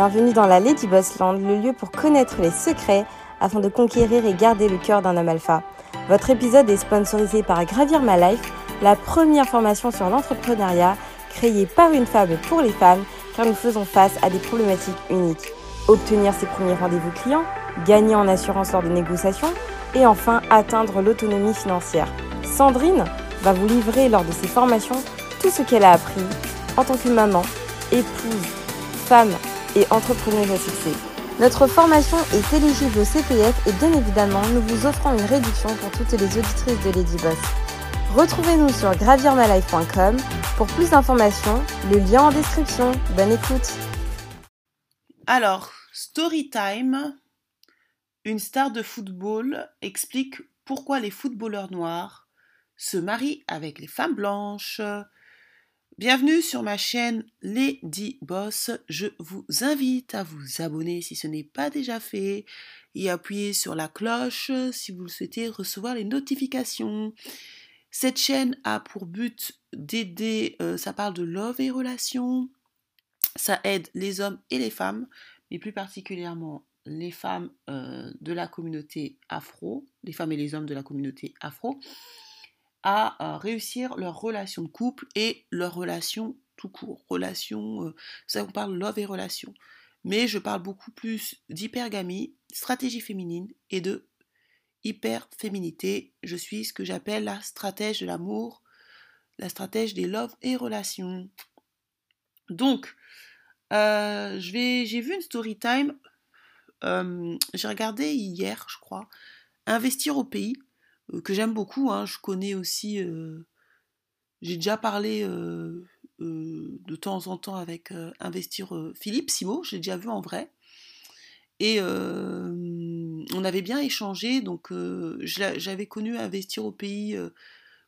Bienvenue dans la Lady Boss Land, le lieu pour connaître les secrets afin de conquérir et garder le cœur d'un homme alpha. Votre épisode est sponsorisé par Gravir My Life, la première formation sur l'entrepreneuriat créée par une femme pour les femmes car nous faisons face à des problématiques uniques. Obtenir ses premiers rendez-vous clients, gagner en assurance lors de négociations et enfin atteindre l'autonomie financière. Sandrine va vous livrer lors de ses formations tout ce qu'elle a appris en tant que maman, épouse, femme et entrepreneuse à. Notre formation est éligible au CPF et bien évidemment, nous vous offrons une réduction pour toutes les auditrices de Lady Boss. Retrouvez-nous sur gravirmalife.com pour plus d'informations, le lien en description. Bonne écoute. Alors, story time. Une star de football explique pourquoi les footballeurs noirs se marient avec les femmes blanches. Bienvenue sur ma chaîne Lady Boss. Je vous invite à vous abonner si ce n'est pas déjà fait et appuyer sur la cloche si vous souhaitez recevoir les notifications. Cette chaîne a pour but d'aider, euh, ça parle de love et relations, ça aide les hommes et les femmes, mais plus particulièrement les femmes euh, de la communauté afro, les femmes et les hommes de la communauté afro, à réussir leur relation de couple et leur relation tout court. Relation, euh, ça on parle love et relation. Mais je parle beaucoup plus d'hypergamie, stratégie féminine et de hyperféminité. Je suis ce que j'appelle la stratège de l'amour, la stratège des love et relations. Donc, euh, j'ai vu une story time. Euh, j'ai regardé hier, je crois, Investir au pays que j'aime beaucoup. Hein. Je connais aussi, euh, j'ai déjà parlé euh, de temps en temps avec Investir Philippe Simo, je l'ai déjà vu en vrai. Et on avait bien échangé, donc j'avais connu Investir au pays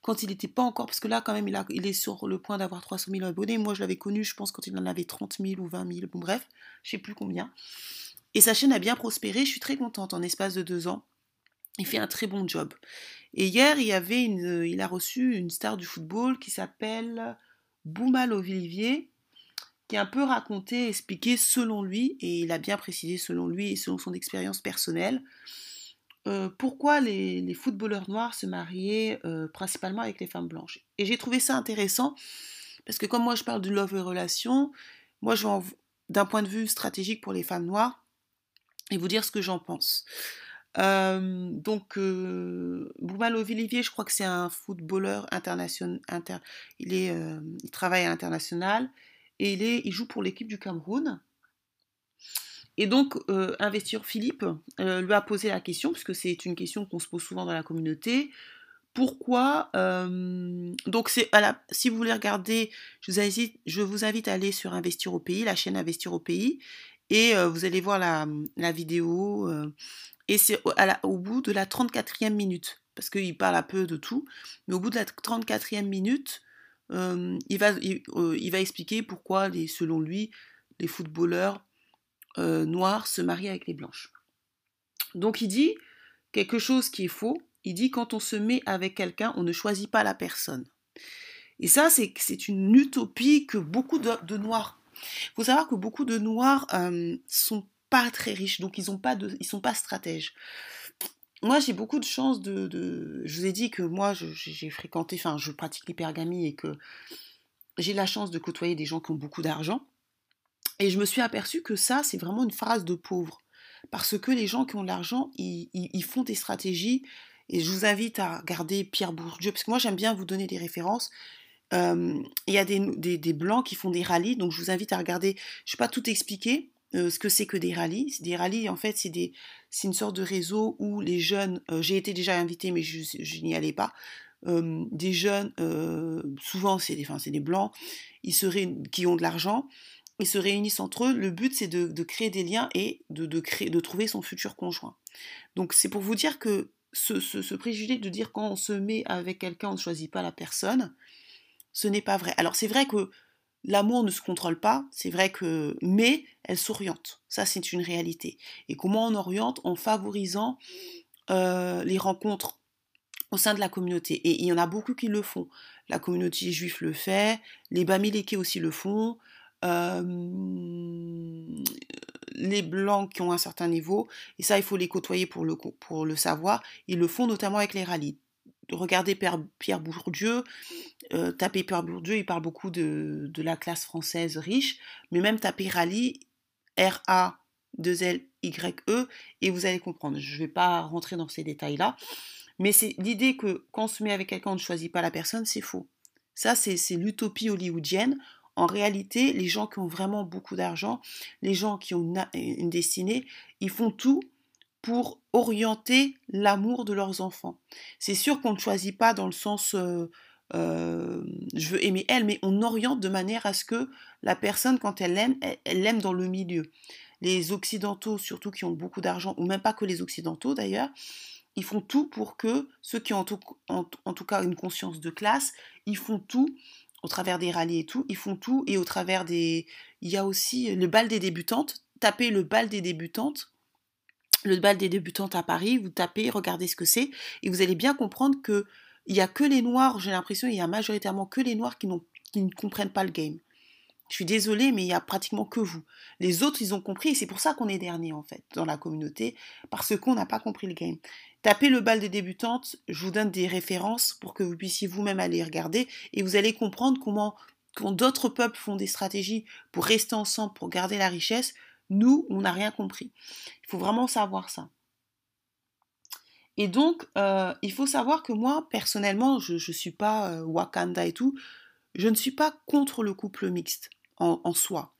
quand il n'était pas encore, parce que là quand même il, est sur le point d'avoir 300 000 abonnés, moi je l'avais connu je pense quand il en avait 30 000 ou 20 000, bon bref, je sais plus combien. Et sa chaîne a bien prospéré, je suis très contente en espace de deux ans. Il fait un très bon job. Et hier, il, avait il a reçu une star du football qui s'appelle Boumal Olivier, qui a un peu raconté, expliqué selon lui, et il a bien précisé selon lui et selon son expérience personnelle, euh, pourquoi les, footballeurs noirs se mariaient euh, principalement avec les femmes blanches. Et j'ai trouvé ça intéressant, parce que comme moi je parle de love et relation, moi je vais d'un point de vue stratégique pour les femmes noires, et vous dire ce que j'en pense donc, euh, Boumal Olivier, je crois que c'est un footballeur international. il, travaille à l'international et il, joue pour l'équipe du Cameroun. Et donc, Investir Philippe lui a posé la question, puisque c'est une question qu'on se pose souvent dans la communauté. Pourquoi Donc, si vous voulez regarder, je vous, invite, à aller sur Investir au pays, la chaîne Investir au pays, et vous allez voir la vidéo et c'est au, bout de la 34e minute, parce qu'il parle un peu de tout, mais au bout de la 34e minute, il, va, il, va expliquer pourquoi, selon lui, les footballeurs noirs se marient avec les blanches. Donc il dit quelque chose qui est faux. Il dit quand on se met avec quelqu'un, on ne choisit pas la personne. Et ça, c'est une utopie que beaucoup de, noirs. Il faut savoir que beaucoup de noirs sont pas très riches, donc ils ont pas de, ils sont pas stratèges. Moi, j'ai beaucoup de chance de, Je vous ai dit que moi, j'ai fréquenté, enfin, je pratique l'hypergamie et que j'ai la chance de côtoyer des gens qui ont beaucoup d'argent. Et je me suis aperçue que ça, c'est vraiment une phrase de pauvre. Parce que les gens qui ont de l'argent, ils, font des stratégies. Et je vous invite à regarder Pierre Bourdieu, parce que moi, j'aime bien vous donner des références. Euh, il y a des, des, des, blancs qui font des rallyes, donc je vous invite à regarder. Je ne vais pas tout expliquer, euh, ce que c'est que des rallyes. Des rallyes, en fait, c'est une sorte de réseau où les jeunes, euh, j'ai été déjà invitée, mais je, n'y allais pas. Euh, des jeunes, souvent c'est des, enfin, des blancs, ils qui ont de l'argent, ils se réunissent entre eux. Le but c'est de, de créer des liens et de, de, créer, de trouver son futur conjoint. Donc c'est pour vous dire que ce, ce, ce préjugé de dire quand on se met avec quelqu'un, on ne choisit pas la personne, ce n'est pas vrai. Alors c'est vrai que L'amour ne se contrôle pas, c'est vrai que, mais elle s'oriente. Ça, c'est une réalité. Et comment on oriente? En favorisant euh, les rencontres au sein de la communauté. Et il y en a beaucoup qui le font. La communauté juive le fait, les Bamileke aussi le font. Euh, les blancs qui ont un certain niveau, et ça il faut les côtoyer pour le, pour le savoir, ils le font notamment avec les rallyes. Regardez Pierre Bourdieu, euh, tapez Pierre Bourdieu, il parle beaucoup de, de, la classe française riche, mais même tapez rallye, R-A, 2-L-Y-E, et vous allez comprendre. Je ne vais pas rentrer dans ces détails-là, mais c'est l'idée que quand on se met avec quelqu'un, on ne choisit pas la personne, c'est faux. Ça, c'est l'utopie hollywoodienne. En réalité, les gens qui ont vraiment beaucoup d'argent, les gens qui ont une, destinée, ils font tout pour orienter l'amour de leurs enfants. C'est sûr qu'on ne choisit pas dans le sens euh, euh, je veux aimer elle, mais on oriente de manière à ce que la personne, quand elle l'aime, elle l'aime dans le milieu. Les Occidentaux, surtout qui ont beaucoup d'argent, ou même pas que les Occidentaux d'ailleurs, ils font tout pour que ceux qui ont en tout, cas une conscience de classe, ils font tout au travers des rallyes et tout, ils font tout et au travers des... Il y a aussi le bal des débutantes, tapez le bal des débutantes, le bal des débutantes à Paris, vous tapez, regardez ce que c'est, et vous allez bien comprendre que il y a que les noirs, j'ai l'impression, il y a majoritairement que les noirs qui, qui ne comprennent pas le game. Je suis désolée, mais il y a pratiquement que vous. Les autres, ils ont compris, et c'est pour ça qu'on est dernier, en fait, dans la communauté, parce qu'on n'a pas compris le game. Tapez le bal des débutantes, je vous donne des références pour que vous puissiez vous-même aller regarder, et vous allez comprendre comment, quand d'autres peuples font des stratégies pour rester ensemble, pour garder la richesse, nous, on n'a rien compris. Il faut vraiment savoir ça. Et donc, euh, il faut savoir que moi, personnellement, je ne suis pas euh, Wakanda et tout, je ne suis pas contre le couple mixte en, soi.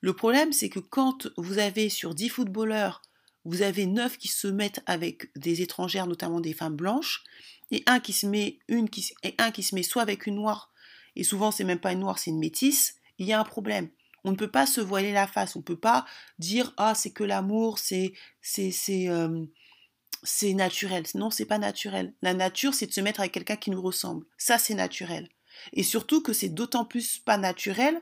Le problème, c'est que quand vous avez sur 10 footballeurs, vous avez 9 qui se mettent avec des étrangères, notamment des femmes blanches, et un qui se met, et un qui se met soit avec une noire, et souvent c'est même pas une noire, c'est une métisse, il y a un problème. On ne peut pas se voiler la face, on ne peut pas dire ah c'est que l'amour, c'est c'est c'est euh, c'est naturel. Non, c'est pas naturel. La nature, c'est de se mettre avec quelqu'un qui nous ressemble. Ça, c'est naturel. Et surtout que c'est d'autant plus pas naturel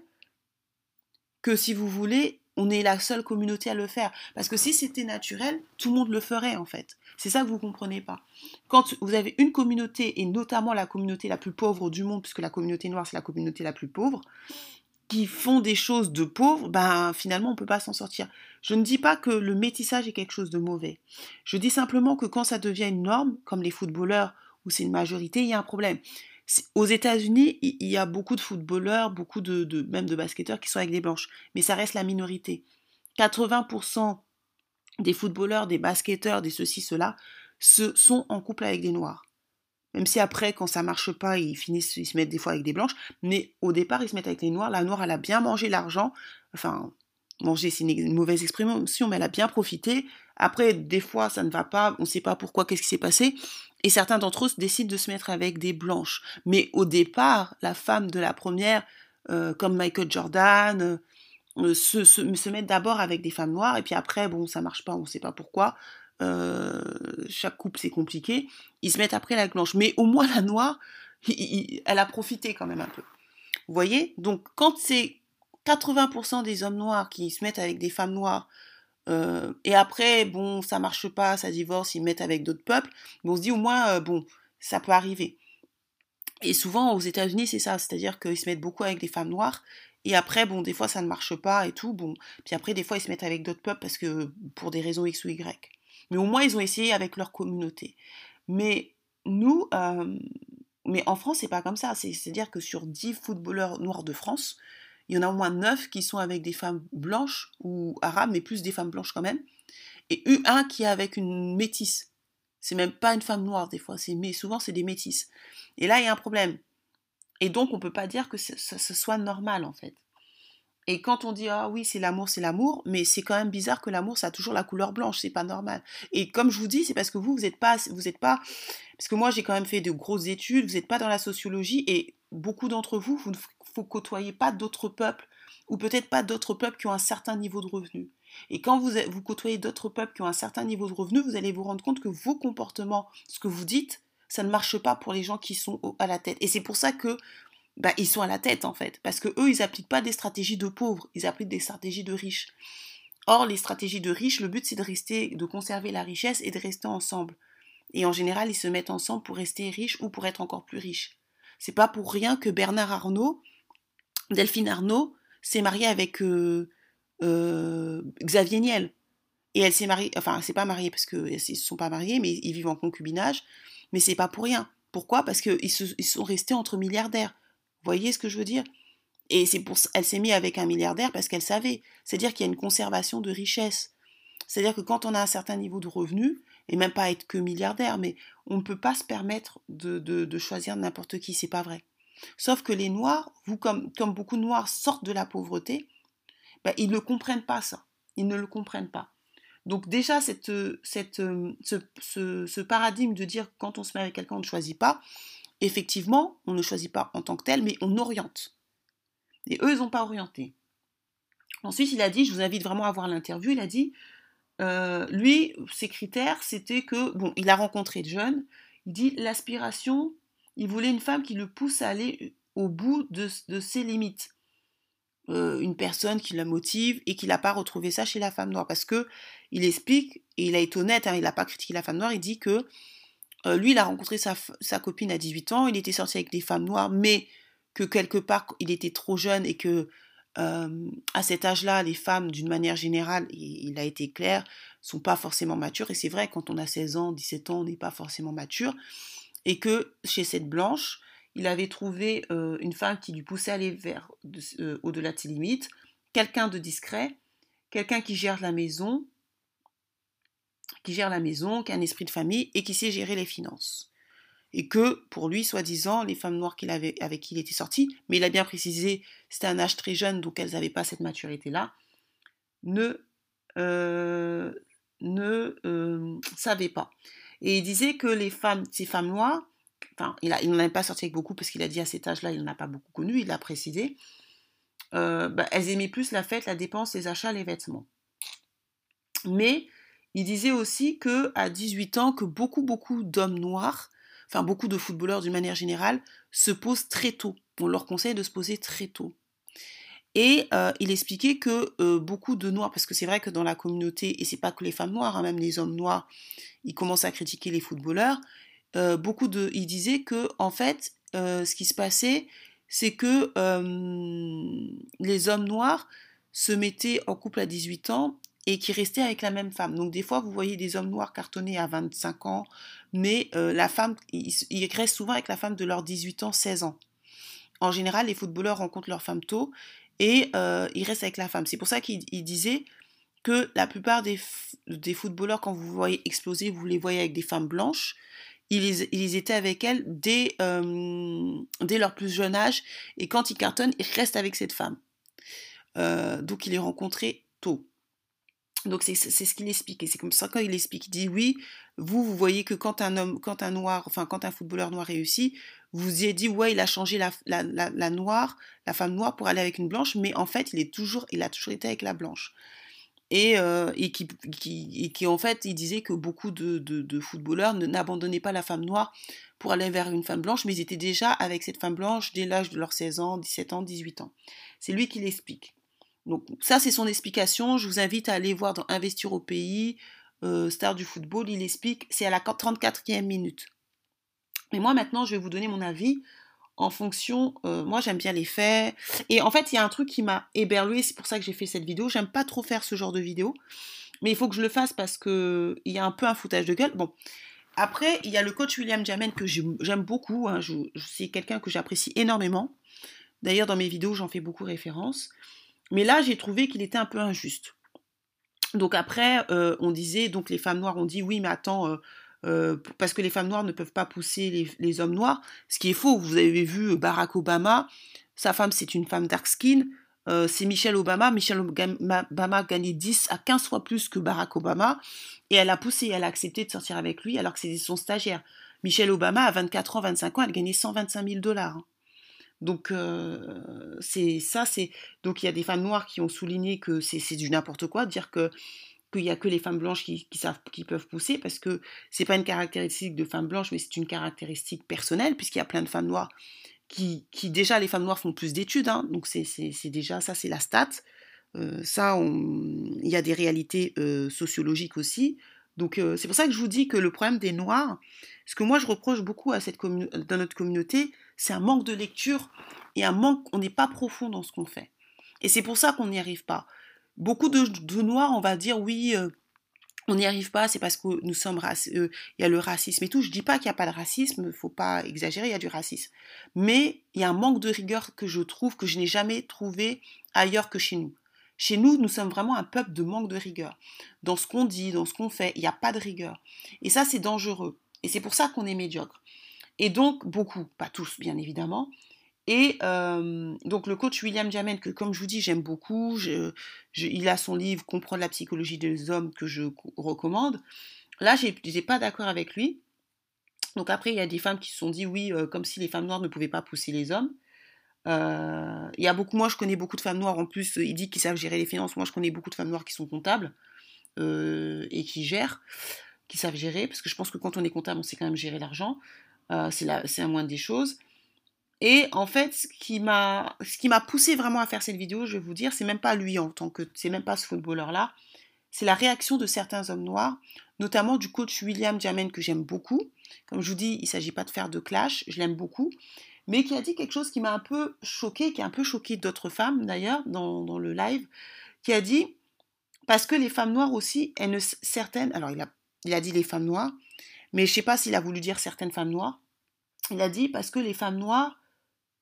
que si vous voulez, on est la seule communauté à le faire. Parce que si c'était naturel, tout le monde le ferait en fait. C'est ça que vous comprenez pas. Quand vous avez une communauté, et notamment la communauté la plus pauvre du monde, puisque la communauté noire c'est la communauté la plus pauvre, qui font des choses de pauvres, ben finalement on peut pas s'en sortir. Je ne dis pas que le métissage est quelque chose de mauvais. Je dis simplement que quand ça devient une norme, comme les footballeurs où c'est une majorité, il y a un problème. Aux États-Unis, il y a beaucoup de footballeurs, beaucoup de, même de basketteurs qui sont avec des blanches, mais ça reste la minorité. 80% des footballeurs, des basketteurs, des ceci, cela, se, sont en couple avec des noirs. Même si après, quand ça marche pas, ils finissent, ils se mettent des fois avec des blanches. Mais au départ, ils se mettent avec les noirs. La noire, elle a bien mangé l'argent. Enfin, manger, c'est une, mauvaise expression, mais elle a bien profité. Après, des fois, ça ne va pas. On ne sait pas pourquoi, qu'est-ce qui s'est passé. Et certains d'entre eux décident de se mettre avec des blanches. Mais au départ, la femme de la première, euh, comme Michael Jordan, euh, se, se, se mettent d'abord avec des femmes noires. Et puis après, bon, ça marche pas, on ne sait pas pourquoi. Euh, chaque couple c'est compliqué, ils se mettent après la blanche. Mais au moins la noire, elle a profité quand même un peu. Vous voyez? Donc quand c'est 80% des hommes noirs qui se mettent avec des femmes noires, euh, et après, bon, ça marche pas, ça divorce, ils mettent avec d'autres peuples, on se dit au moins, euh, bon, ça peut arriver. Et souvent aux États-Unis, c'est ça, c'est-à-dire qu'ils se mettent beaucoup avec des femmes noires, et après, bon, des fois ça ne marche pas et tout, bon. Puis après, des fois, ils se mettent avec d'autres peuples parce que pour des raisons X ou Y. Mais au moins, ils ont essayé avec leur communauté. Mais nous, euh, mais en France, c'est pas comme ça. C'est-à-dire que sur 10 footballeurs noirs de France, il y en a au moins 9 qui sont avec des femmes blanches ou arabes, mais plus des femmes blanches quand même. Et un qui est avec une métisse. C'est même pas une femme noire des fois, mais souvent c'est des métisses. Et là, il y a un problème. Et donc, on peut pas dire que ce soit normal en fait. Et quand on dit ah oui c'est l'amour c'est l'amour, mais c'est quand même bizarre que l'amour ça a toujours la couleur blanche, c'est pas normal. Et comme je vous dis, c'est parce que vous vous êtes pas vous êtes pas parce que moi j'ai quand même fait de grosses études, vous n'êtes pas dans la sociologie et beaucoup d'entre vous vous ne côtoyez pas d'autres peuples ou peut-être pas d'autres peuples qui ont un certain niveau de revenu. Et quand vous, vous côtoyez d'autres peuples qui ont un certain niveau de revenu, vous allez vous rendre compte que vos comportements, ce que vous dites, ça ne marche pas pour les gens qui sont à la tête. Et c'est pour ça que bah, ils sont à la tête en fait. Parce que eux, ils appliquent pas des stratégies de pauvres, ils appliquent des stratégies de riches. Or, les stratégies de riches, le but c'est de rester, de conserver la richesse et de rester ensemble. Et en général, ils se mettent ensemble pour rester riches ou pour être encore plus riches. C'est pas pour rien que Bernard Arnault, Delphine Arnault, s'est mariée avec euh, Xavier Niel. Et elle s'est mariée, enfin, c'est pas mariée parce qu'ils ne se sont pas mariés, mais ils vivent en concubinage. Mais c'est pas pour rien. Pourquoi? Parce qu'ils ils sont restés entre milliardaires. Voyez ce que je veux dire? Et c'est pour elle s'est mise avec un milliardaire parce qu'elle savait. C'est-à-dire qu'il y a une conservation de richesse. C'est-à-dire que quand on a un certain niveau de revenus, et même pas être que milliardaire, mais on ne peut pas se permettre de, choisir n'importe qui, c'est pas vrai. Sauf que les Noirs, vous comme, beaucoup de Noirs sortent de la pauvreté, ben, ils ne comprennent pas ça. Ils ne le comprennent pas. Donc déjà, ce, paradigme de dire quand on se met avec quelqu'un, on ne choisit pas, effectivement, on ne choisit pas en tant que tel, mais on oriente. Et eux, ils n'ont pas orienté. Ensuite, il a dit, je vous invite vraiment à voir l'interview, il a dit, euh, lui, ses critères, c'était que, bon, il a rencontré de jeunes, il dit l'aspiration, il voulait une femme qui le pousse à aller au bout de, ses limites. Euh, une personne qui la motive et qui n'a pas retrouvé ça chez la femme noire. Parce que il explique, et il a été honnête, hein, il n'a pas critiqué la femme noire, il dit que euh, lui, il a rencontré sa, copine à 18 ans, il était sorti avec des femmes noires, mais que quelque part, il était trop jeune et que euh, à cet âge-là, les femmes, d'une manière générale, il, a été clair, sont pas forcément matures. Et c'est vrai, quand on a 16 ans, 17 ans, on n'est pas forcément mature. Et que chez cette blanche, il avait trouvé euh, une femme qui lui poussait à aller vers au-delà de ses limites, quelqu'un de discret, quelqu'un qui gère la maison, qui gère la maison, qui a un esprit de famille et qui sait gérer les finances et que pour lui, soi-disant, les femmes noires qu'il avait, avec qui il était sorti, mais il a bien précisé, c'était un âge très jeune, donc elles n'avaient pas cette maturité-là, ne, euh, ne euh, savaient pas. Et il disait que les femmes, ces femmes noires, enfin, il n'en avait pas sorti avec beaucoup parce qu'il a dit à cet âge-là, il n'en a pas beaucoup connu, il l'a précisé, euh, bah, elles aimaient plus la fête, la dépense, les achats, les vêtements. Mais il disait aussi que à 18 ans, que beaucoup, beaucoup d'hommes noirs enfin beaucoup de footballeurs d'une manière générale, se posent très tôt. On leur conseille de se poser très tôt. Et euh, il expliquait que euh, beaucoup de noirs, parce que c'est vrai que dans la communauté, et c'est pas que les femmes noires, hein, même les hommes noirs, ils commencent à critiquer les footballeurs. Euh, beaucoup de, il disait que en fait, ce qui se passait, c'est que les hommes noirs se mettaient en couple à 18 ans et qui restaient avec la même femme. Donc des fois, vous voyez des hommes noirs cartonnés à 25 ans, mais euh, la femme, ils, restent souvent avec la femme de leurs 18 ans, 16 ans. En général, les footballeurs rencontrent leur femme tôt et euh, ils restent avec la femme. C'est pour ça qu'il disait que la plupart des, footballeurs, quand vous voyez exploser, vous les voyez avec des femmes blanches. Ils, étaient avec elles dès, euh, dès leur plus jeune âge et quand ils cartonnent, ils restent avec cette femme. donc il les rencontré tôt. Donc c'est ce qu'il explique. Et c'est comme ça qu'il explique. Il dit oui, vous, vous voyez que quand un homme, quand un noir, enfin quand un footballeur noir réussit, vous vous avez dit ouais, il a changé la, noire, la femme noire pour aller avec une blanche, mais en fait, il est toujours, il a toujours été avec la blanche. Et, euh, qui, en fait, il disait que beaucoup de, de, de footballeurs n'abandonnaient pas la femme noire pour aller vers une femme blanche, mais ils étaient déjà avec cette femme blanche dès l'âge de leurs 16 ans, 17 ans, 18 ans. C'est lui qui l'explique. Donc ça, c'est son explication. Je vous invite à aller voir dans Investir au pays, euh, Star du football, il explique, c'est à la 34e minute. Mais moi, maintenant, je vais vous donner mon avis en fonction, euh, moi j'aime bien les faits. Et en fait, il y a un truc qui m'a éberlué, c'est pour ça que j'ai fait cette vidéo. J'aime pas trop faire ce genre de vidéo, mais il faut que je le fasse parce que il y a un peu un foutage de gueule. Bon, après, il y a le coach William Jamen que j'aime beaucoup. Hein. c'est quelqu'un que j'apprécie énormément. D'ailleurs, dans mes vidéos, j'en fais beaucoup référence. Mais là, j'ai trouvé qu'il était un peu injuste. Donc après, euh, on disait, donc les femmes noires ont dit, oui, mais attends, euh, euh, parce que les femmes noires ne peuvent pas pousser les, hommes noirs, ce qui est faux. Vous avez vu Barack Obama, sa femme c'est une femme dark skin, c'est Michelle Obama. Michelle Obama gagnait 10 à 15 fois plus que Barack Obama, et elle a poussé, elle a accepté de sortir avec lui alors que c'était son stagiaire. Michelle Obama, à 24 ans, 25 ans, elle gagnait 125 000 dollars. Hein. Donc c'est ça, c'est donc il y a des femmes noires qui ont souligné que c'est du n'importe quoi, dire que qu'il n'y a que les femmes blanches qui, savent qui peuvent pousser parce que c'est pas une caractéristique de femmes blanches mais c'est une caractéristique personnelle puisqu'il y a plein de femmes noires qui, qui déjà les femmes noires font plus d'études hein, donc c'est déjà ça c'est la stat. Ça il y a des réalités sociologiques aussi. Donc c'est pour ça que je vous dis que le problème des noirs ce que moi je reproche beaucoup à cette dans notre communauté c'est un manque de lecture et un manque, on n'est pas profond dans ce qu'on fait. Et c'est pour ça qu'on n'y arrive pas. beaucoup de, noirs, on va dire oui, euh, on n'y arrive pas, c'est parce que nous sommes euh, il y a le racisme et tout. Je dis pas qu'il n'y a pas de racisme, faut pas exagérer, il y a du racisme. Mais il y a un manque de rigueur que je trouve que je n'ai jamais trouvé ailleurs que chez nous. Chez nous, nous sommes vraiment un peuple de manque de rigueur. Dans ce qu'on dit, dans ce qu'on fait, il n'y a pas de rigueur. Et ça, c'est dangereux. Et c'est pour ça qu'on est médiocre. Et donc, beaucoup, pas tous, bien évidemment. Et euh, donc le coach William Jamen, que comme je vous dis, j'aime beaucoup, il a son livre Comprendre la psychologie des hommes que je recommande. Là, je n'étais pas d'accord avec lui. Donc après, il y a des femmes qui se sont dit oui, euh, comme si les femmes noires ne pouvaient pas pousser les hommes. Euh, il y a beaucoup, moi je connais beaucoup de femmes noires en plus, il dit qu'ils savent gérer les finances. Moi je connais beaucoup de femmes noires qui sont comptables et qui gèrent, qui savent gérer, parce que je pense que quand on est comptable, on sait quand même gérer l'argent. C'est la moindre des choses. Et en fait, ce qui m'a, ce qui m'a poussé vraiment à faire cette vidéo, je vais vous dire, c'est même pas lui en tant que, c'est même pas ce footballeur-là, c'est la réaction de certains hommes noirs, notamment du coach William Jamen que j'aime beaucoup. Comme je vous dis, il ne s'agit pas de faire de clash, je l'aime beaucoup, mais qui a dit quelque chose qui m'a un peu choqué, qui a un peu choqué d'autres femmes d'ailleurs dans, dans, le live, qui a dit parce que les femmes noires aussi, elles ne, certaines, alors il a, il a dit les femmes noires, mais je sais pas s'il a voulu dire certaines femmes noires. Il a dit parce que les femmes noires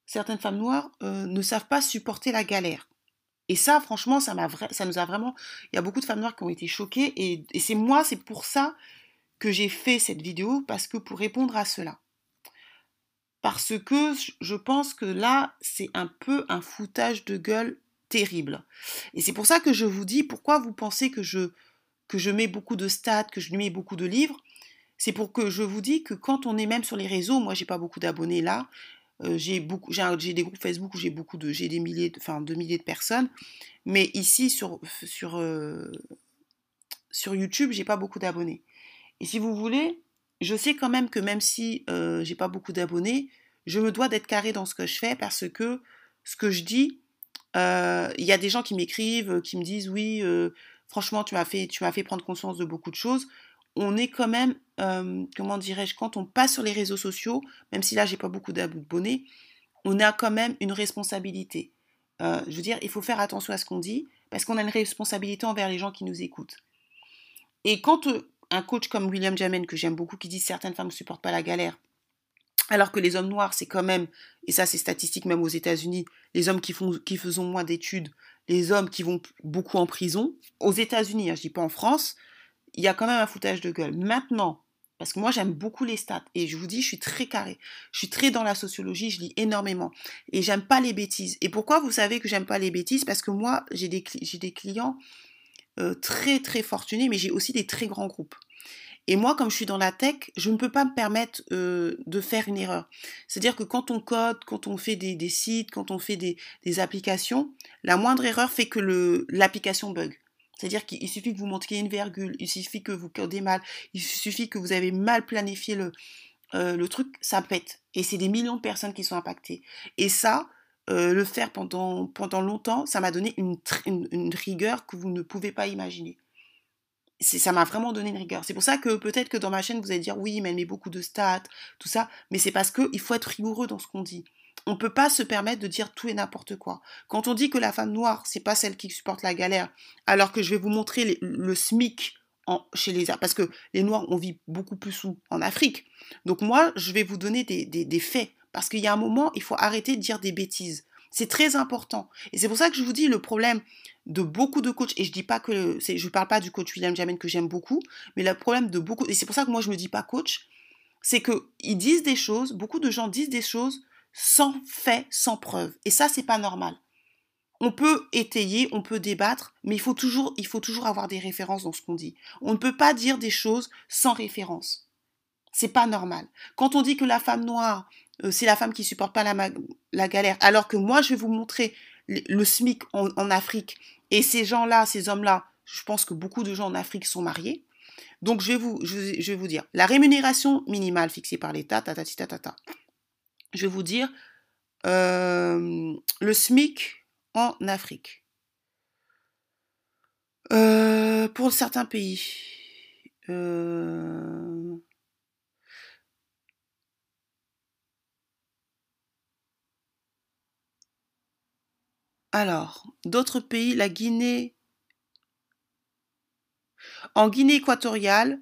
certaines femmes noires euh, ne savent pas supporter la galère. Et ça, franchement, ça, m'a ça nous a vraiment... Il y a beaucoup de femmes noires qui ont été choquées. Et, c'est moi, c'est pour ça que j'ai fait cette vidéo, parce que pour répondre à cela. Parce que je pense que là, c'est un peu un foutage de gueule terrible. Et c'est pour ça que je vous dis, pourquoi vous pensez que je, que je mets beaucoup de stats, que je mets beaucoup de livres c'est pour que je vous dis que quand on est même sur les réseaux, moi j'ai pas beaucoup d'abonnés là, euh, j'ai des groupes Facebook où j'ai beaucoup de, j'ai des milliers, de, milliers de personnes, mais ici sur sur euh, sur YouTube, j'ai pas beaucoup d'abonnés. Et si vous voulez, je sais quand même que même si euh, j'ai pas beaucoup d'abonnés, je me dois d'être carré dans ce que je fais parce que ce que je dis, il y a des gens qui m'écrivent, qui me disent oui, franchement, tu m'as tu m'as fait prendre conscience de beaucoup de choses on est quand même, euh, comment dirais-je, quand on passe sur les réseaux sociaux, même si là j'ai pas beaucoup d'abonnés, on a quand même une responsabilité. Euh, je veux dire, il faut faire attention à ce qu'on dit, parce qu'on a une responsabilité envers les gens qui nous écoutent. Et quand euh, un coach comme William Jamen, que j'aime beaucoup, qui dit certaines femmes ne supportent pas la galère, alors que les hommes noirs, c'est quand même, et ça c'est statistique même aux États-Unis, les hommes qui, font, faisons moins d'études, les hommes qui vont beaucoup en prison, aux États-Unis, hein, je dis pas en France, il y a quand même un foutage de gueule. Maintenant, parce que moi j'aime beaucoup les stats et je vous dis, je suis très carré. Je suis très dans la sociologie, je lis énormément et j'aime pas les bêtises. Et pourquoi vous savez que j'aime pas les bêtises? Parce que moi j'ai des, clients euh, très très fortunés, mais j'ai aussi des très grands groupes. Et moi, comme je suis dans la tech, je ne peux pas me permettre euh, de faire une erreur. C'est-à-dire que quand on code, quand on fait des, sites, quand on fait des, applications, la moindre erreur fait que l'application bug. C'est-à-dire qu'il suffit que vous montriez une virgule, il suffit que vous codez mal, il suffit que vous avez mal planifié le, euh, le truc, ça pète. Et c'est des millions de personnes qui sont impactées. Et ça, euh, le faire pendant, pendant longtemps, ça m'a donné une, une, rigueur que vous ne pouvez pas imaginer. Ça m'a vraiment donné une rigueur. C'est pour ça que peut-être que dans ma chaîne, vous allez dire oui, mais elle met beaucoup de stats, tout ça. Mais c'est parce qu'il faut être rigoureux dans ce qu'on dit. On ne peut pas se permettre de dire tout et n'importe quoi. Quand on dit que la femme noire, c'est pas celle qui supporte la galère, alors que je vais vous montrer le SMIC en, chez les parce que les noirs on vit beaucoup plus sous en Afrique. Donc moi, je vais vous donner des, des, faits parce qu'il y a un moment, il faut arrêter de dire des bêtises. C'est très important. Et c'est pour ça que je vous dis le problème de beaucoup de coachs, et je dis pas que, je parle pas du coach William Jamen que j'aime beaucoup, mais le problème de beaucoup, et c'est pour ça que moi je me dis pas coach, c'est qu'ils disent des choses, beaucoup de gens disent des choses sans fait, sans preuve. Et ça, c'est pas normal. On peut étayer, on peut débattre, mais il faut toujours, il faut toujours avoir des références dans ce qu'on dit. On ne peut pas dire des choses sans référence. C'est pas normal. Quand on dit que la femme noire, euh, c'est la femme qui supporte pas la, galère, alors que moi, je vais vous montrer le, SMIC en, Afrique, et ces gens-là, ces hommes-là, je pense que beaucoup de gens en Afrique sont mariés. Donc, je vais vous, je, vais vous dire, la rémunération minimale fixée par l'État, ta, ta, ta, ta, ta je vais vous dire, euh, le SMIC en Afrique. Euh, pour certains pays. Euh, alors, d'autres pays, la Guinée En Guinée équatoriale,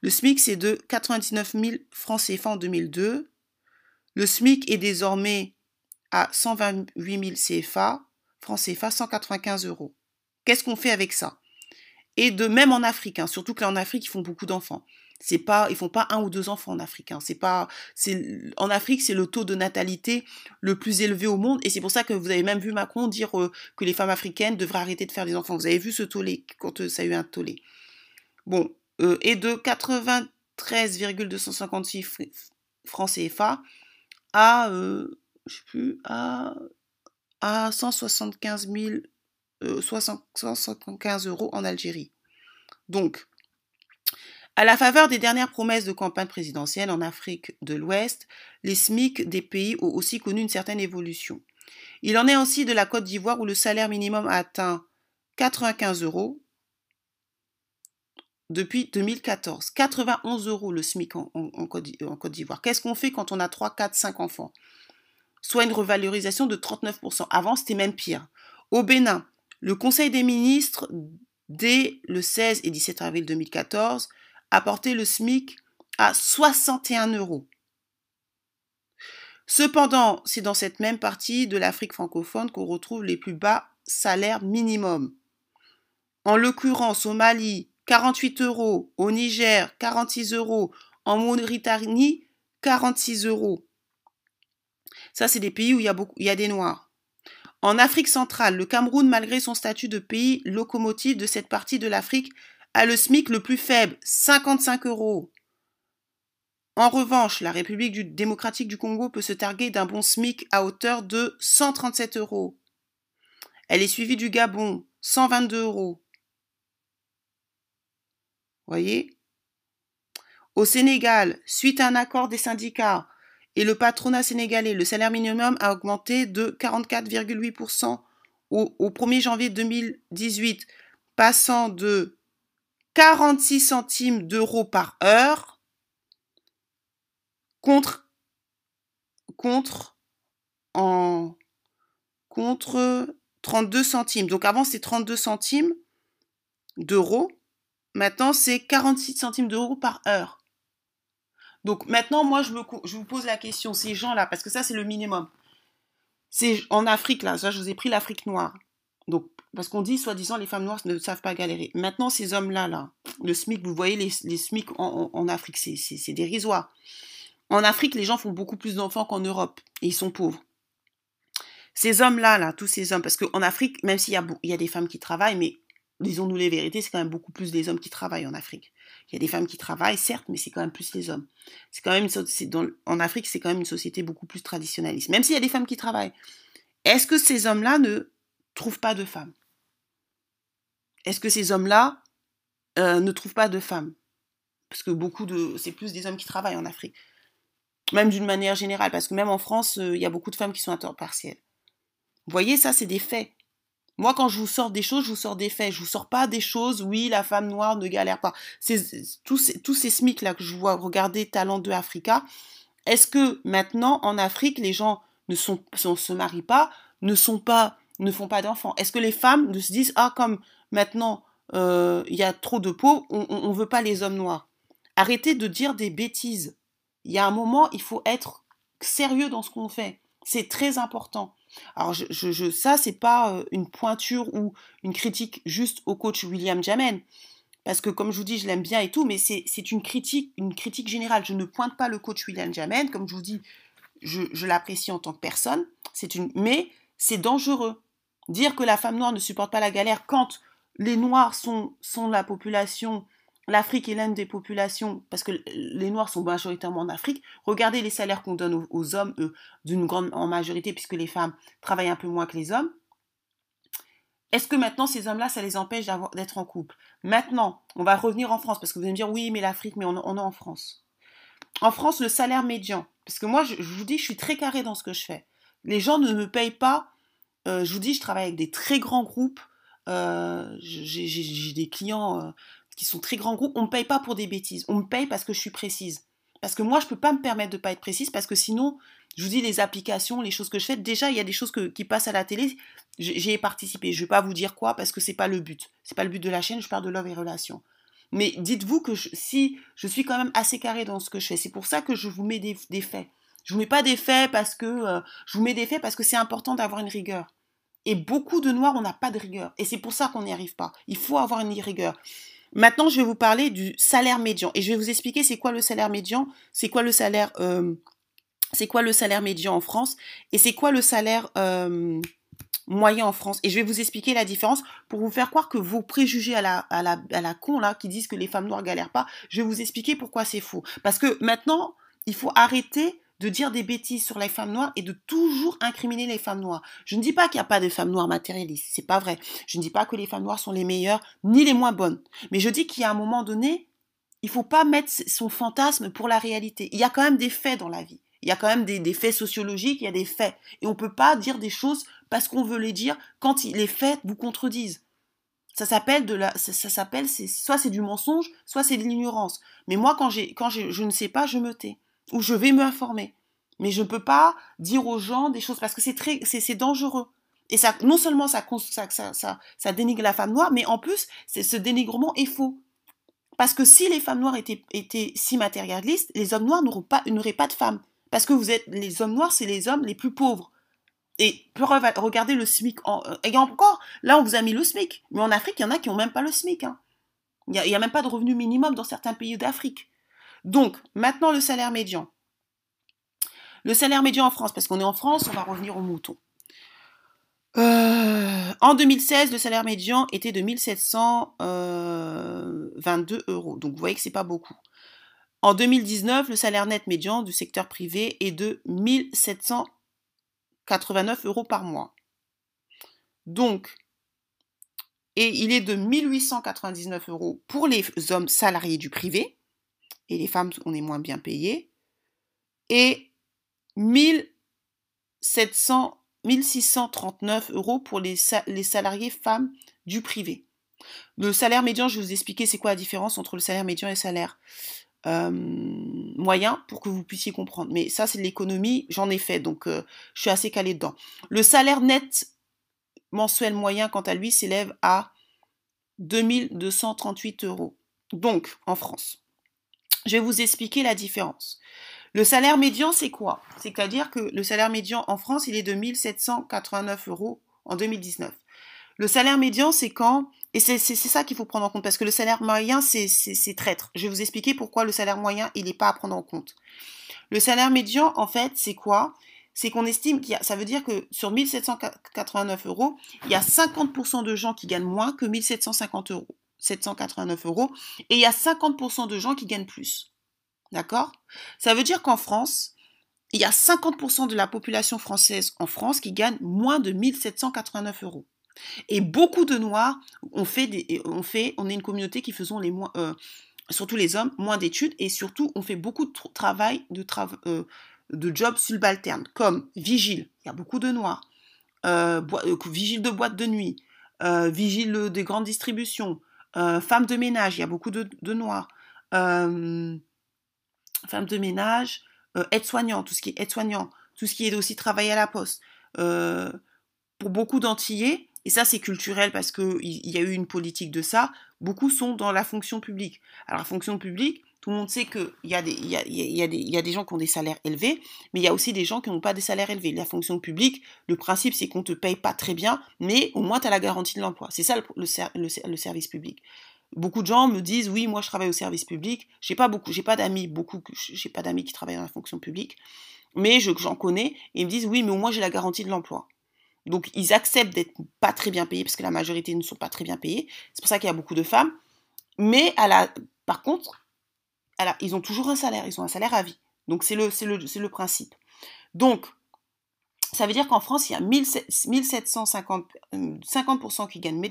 le SMIC, c'est de 99 000 francs CFA en 2002. Le SMIC est désormais à 128 000 CFA, francs CFA, 195 euros. Qu'est-ce qu'on fait avec ça? Et de même en Afrique, hein, surtout que en Afrique, ils font beaucoup d'enfants. C'est pas, ils font pas un ou deux enfants en Afrique. Hein. C'est pas, en Afrique, c'est le taux de natalité le plus élevé au monde, et c'est pour ça que vous avez même vu Macron dire euh, que les femmes africaines devraient arrêter de faire des enfants. Vous avez vu ce tollé quand euh, ça a eu un tollé. Bon, euh, et de 93,256 francs CFA à, je sais plus, à, à 175 000 175 euros en Algérie. Donc, à la faveur des dernières promesses de campagne présidentielle en Afrique de l'Ouest, les SMIC des pays ont aussi connu une certaine évolution. Il en est ainsi de la Côte d'Ivoire où le salaire minimum a atteint 95 euros depuis 2014. 91 euros le SMIC en, Côte d'Ivoire. Qu'est-ce qu'on fait quand on a 3, 4, 5 enfants? Soit une revalorisation de 39%. Avant, c'était même pire. Au Bénin, le Conseil des ministres, dès le 16 et 17 avril 2014, a porté le SMIC à 61 euros. Cependant, c'est dans cette même partie de l'Afrique francophone qu'on retrouve les plus bas salaires minimums. En l'occurrence, au Mali, 48 euros, au Niger, 46 euros, en Mauritanie, 46 euros. Ça, c'est des pays où il y, a beaucoup, il y a des Noirs. En Afrique centrale, le Cameroun, malgré son statut de pays locomotive de cette partie de l'Afrique, a le SMIC le plus faible, 55 euros. En revanche, la République démocratique du Congo peut se targuer d'un bon SMIC à hauteur de 137 euros. Elle est suivie du Gabon, 122 euros. Voyez? Au Sénégal, suite à un accord des syndicats et le patronat sénégalais, le salaire minimum a augmenté de 44,8% au, au 1er janvier 2018, passant de 46 centimes d'euros par heure contre, contre 32 centimes. Donc avant c'était 32 centimes d'euros. Maintenant c'est 46 centimes d'euros par heure. Donc maintenant moi je, vous pose la question, ces gens-là, parce que ça c'est le minimum. C'est en Afrique là, ça je vous ai pris l'Afrique noire. Donc parce qu'on dit, soi-disant, les femmes noires ne savent pas galérer. Maintenant, ces hommes-là, là, le SMIC, vous voyez les, les SMIC en, Afrique, c'est dérisoire. En Afrique, les gens font beaucoup plus d'enfants qu'en Europe, et ils sont pauvres. Ces hommes-là, là, tous ces hommes, parce qu'en Afrique, même s'il y, a, il y a des femmes qui travaillent, mais disons-nous les vérités, c'est quand même beaucoup plus les hommes qui travaillent en Afrique. Il y a des femmes qui travaillent, certes, mais c'est quand même plus les hommes. C'est quand même en Afrique, c'est quand même une société beaucoup plus traditionnaliste. Même s'il y a des femmes qui travaillent. Est-ce que ces hommes-là ne trouvent pas de femmes? Est-ce que ces hommes-là euh, ne trouvent pas de femmes? Parce que beaucoup de. C'est plus des hommes qui travaillent en Afrique. Même d'une manière générale, parce que même en France, euh, il y a beaucoup de femmes qui sont à temps partiel. Vous voyez, ça, c'est des faits. Moi, quand je vous sors des choses, je vous sors des faits. Je vous sors pas des choses, oui, la femme noire ne galère pas. C'est, tous, ces, tous ces SMIC-là que je vois regarder Talent de Africa, est-ce que maintenant, en Afrique, les gens ne sont, se marient pas, ne sont pas, ne font pas d'enfants? Est-ce que les femmes ne se disent, ah, comme maintenant euh, il y a trop de peau, on ne veut pas les hommes noirs? Arrêtez de dire des bêtises. Il y a un moment, il faut être sérieux dans ce qu'on fait. C'est très important. Alors, je, je, ça, c'est pas euh, une pointure ou une critique juste au coach William Jamen. Parce que, comme je vous dis, je l'aime bien et tout, mais c'est une critique, une critique générale. Je ne pointe pas le coach William Jamen. Comme je vous dis, je, je l'apprécie en tant que personne. C'est une, mais c'est dangereux. Dire que la femme noire ne supporte pas la galère quand les Noirs sont, sont la population, l'Afrique est l'une des populations, parce que les Noirs sont majoritairement en Afrique. Regardez les salaires qu'on donne aux, hommes, d'une grande en majorité, puisque les femmes travaillent un peu moins que les hommes. Est-ce que maintenant ces hommes-là, ça les empêche d'être en couple? Maintenant, on va revenir en France, parce que vous allez me dire, oui, mais l'Afrique, mais on, est en France. En France, le salaire médian, parce que moi, je, vous dis, je suis très carré dans ce que je fais. Les gens ne me payent pas. Euh, je vous dis, je travaille avec des très grands groupes euh, j'ai des clients euh, qui sont très grands groupes, on me paye pas pour des bêtises, on me paye parce que je suis précise. Parce que moi, je peux pas me permettre de pas être précise parce que sinon, je vous dis les applications, les choses que je fais. Déjà, il y a des choses qui passent à la télé. J'ai participé. Je vais pas vous dire quoi parce que c'est pas le but. C'est pas le but de la chaîne. Je parle de love et relations. Mais dites-vous que si je suis quand même assez carré dans ce que je fais, c'est pour ça que je vous mets des, faits. Je vous mets pas des faits parce que euh, je vous mets des faits parce que c'est important d'avoir une rigueur. Et beaucoup de noirs, on n'a pas de rigueur. Et c'est pour ça qu'on n'y arrive pas. Il faut avoir une rigueur. Maintenant, je vais vous parler du salaire médian et je vais vous expliquer c'est quoi le salaire médian, c'est quoi le salaire, euh, c'est quoi le salaire médian en France et c'est quoi le salaire euh, moyen en France. Et je vais vous expliquer la différence pour vous faire croire que vos préjugés à la, à la, à la con là qui disent que les femmes noires galèrent pas, je vais vous expliquer pourquoi c'est faux. Parce que maintenant, il faut arrêter de dire des bêtises sur les femmes noires et de toujours incriminer les femmes noires. Je ne dis pas qu'il n'y a pas de femmes noires matérialistes, c'est pas vrai. Je ne dis pas que les femmes noires sont les meilleures ni les moins bonnes. Mais je dis qu'il y a un moment donné, il faut pas mettre son fantasme pour la réalité. Il y a quand même des faits dans la vie. Il y a quand même des, faits sociologiques, il y a des faits. Et on ne peut pas dire des choses parce qu'on veut les dire quand les faits vous contredisent. Ça s'appelle de la, ça, s'appelle, soit c'est du mensonge, soit c'est de l'ignorance. Mais moi, quand j'ai, quand je ne sais pas, je me tais ou je vais m'informer. Mais je ne peux pas dire aux gens des choses parce que c'est très, c'est dangereux. Et ça, non seulement ça, dénigre la femme noire, mais en plus, ce dénigrement est faux. Parce que si les femmes noires étaient, si matérialistes, les hommes noirs n'auraient pas, pas de femmes. Parce que vous êtes, les hommes noirs, c'est les hommes les plus pauvres. Et regardez le SMIC. En, euh, et encore, là, on vous a mis le SMIC. Mais en Afrique, il y en a qui n'ont même pas le SMIC. Hein. Il n'y a, même pas de revenu minimum dans certains pays d'Afrique. Donc, maintenant le salaire médian. Le salaire médian en France, parce qu'on est en France, on va revenir au mouton. Euh, en 2016, le salaire médian était de 1722 euh, euros. Donc vous voyez que c'est pas beaucoup. En 2019, le salaire net médian du secteur privé est de 1789 euros par mois. Donc, et il est de 1899 euros pour les hommes salariés du privé les femmes, on est moins bien payées, et 1700, 1639 euros pour les, salariés femmes du privé. Le salaire médian, je vais vous expliquer c'est quoi la différence entre le salaire médian et le salaire euh, moyen pour que vous puissiez comprendre. Mais ça, c'est l'économie, j'en ai fait, donc euh, je suis assez calé dedans. Le salaire net mensuel moyen, quant à lui, s'élève à 2238 euros. Donc, en France. Je vais vous expliquer la différence. Le salaire médian, c'est quoi? C'est-à-dire que le salaire médian en France, il est de 1789 euros en 2019. Le salaire médian, c'est quand? Et c'est ça qu'il faut prendre en compte, parce que le salaire moyen, c'est traître. Je vais vous expliquer pourquoi le salaire moyen, il n'est pas à prendre en compte. Le salaire médian, en fait, c'est quoi? C'est qu'on estime qu'il y a, ça veut dire que sur 1789 euros, il y a 50% de gens qui gagnent moins que 1750 euros. 789 euros, et il y a 50% de gens qui gagnent plus. D'accord? Ça veut dire qu'en France, il y a 50% de la population française en France qui gagne moins de 1789 euros. Et beaucoup de Noirs ont fait, on fait, on est une communauté qui faisons les moins, euh, surtout les hommes, moins d'études et surtout on fait beaucoup de travail, de, euh, de jobs subalternes, comme vigile, il y a beaucoup de Noirs, euh, vigile de boîte de nuit, vigile des grandes distributions, euh, femme de ménage, il y a beaucoup de, noirs. Euh, femme de ménage, euh, aide-soignant, tout ce qui est aide-soignant, tout ce qui est aussi travail à la poste. pour beaucoup d'Antillais, et ça c'est culturel parce qu'il y, a eu une politique de ça, beaucoup sont dans la fonction publique. Alors la fonction publique, tout le monde sait qu'il y, a des, y, a, y, a y a des gens qui ont des salaires élevés, mais il y a aussi des gens qui n'ont pas des salaires élevés. La fonction publique, le principe, c'est qu'on ne te paye pas très bien, mais au moins tu as la garantie de l'emploi. C'est ça le, le, service public. Beaucoup de gens me disent oui, moi je travaille au service public. J'ai pas beaucoup, j'ai pas d'amis, beaucoup, j'ai pas d'amis qui travaillent dans la fonction publique, mais j'en connais et ils me disent oui, mais au moins j'ai la garantie de l'emploi. Donc ils acceptent d'être pas très bien payés parce que la majorité ne sont pas très bien payés. C'est pour ça qu'il y a beaucoup de femmes. Mais à la, par contre, alors, ils ont toujours un salaire, ils ont un salaire à vie. Donc c'est le, le, le principe. Donc, ça veut dire qu'en France, il y a 1750, 50% euh, qui gagnent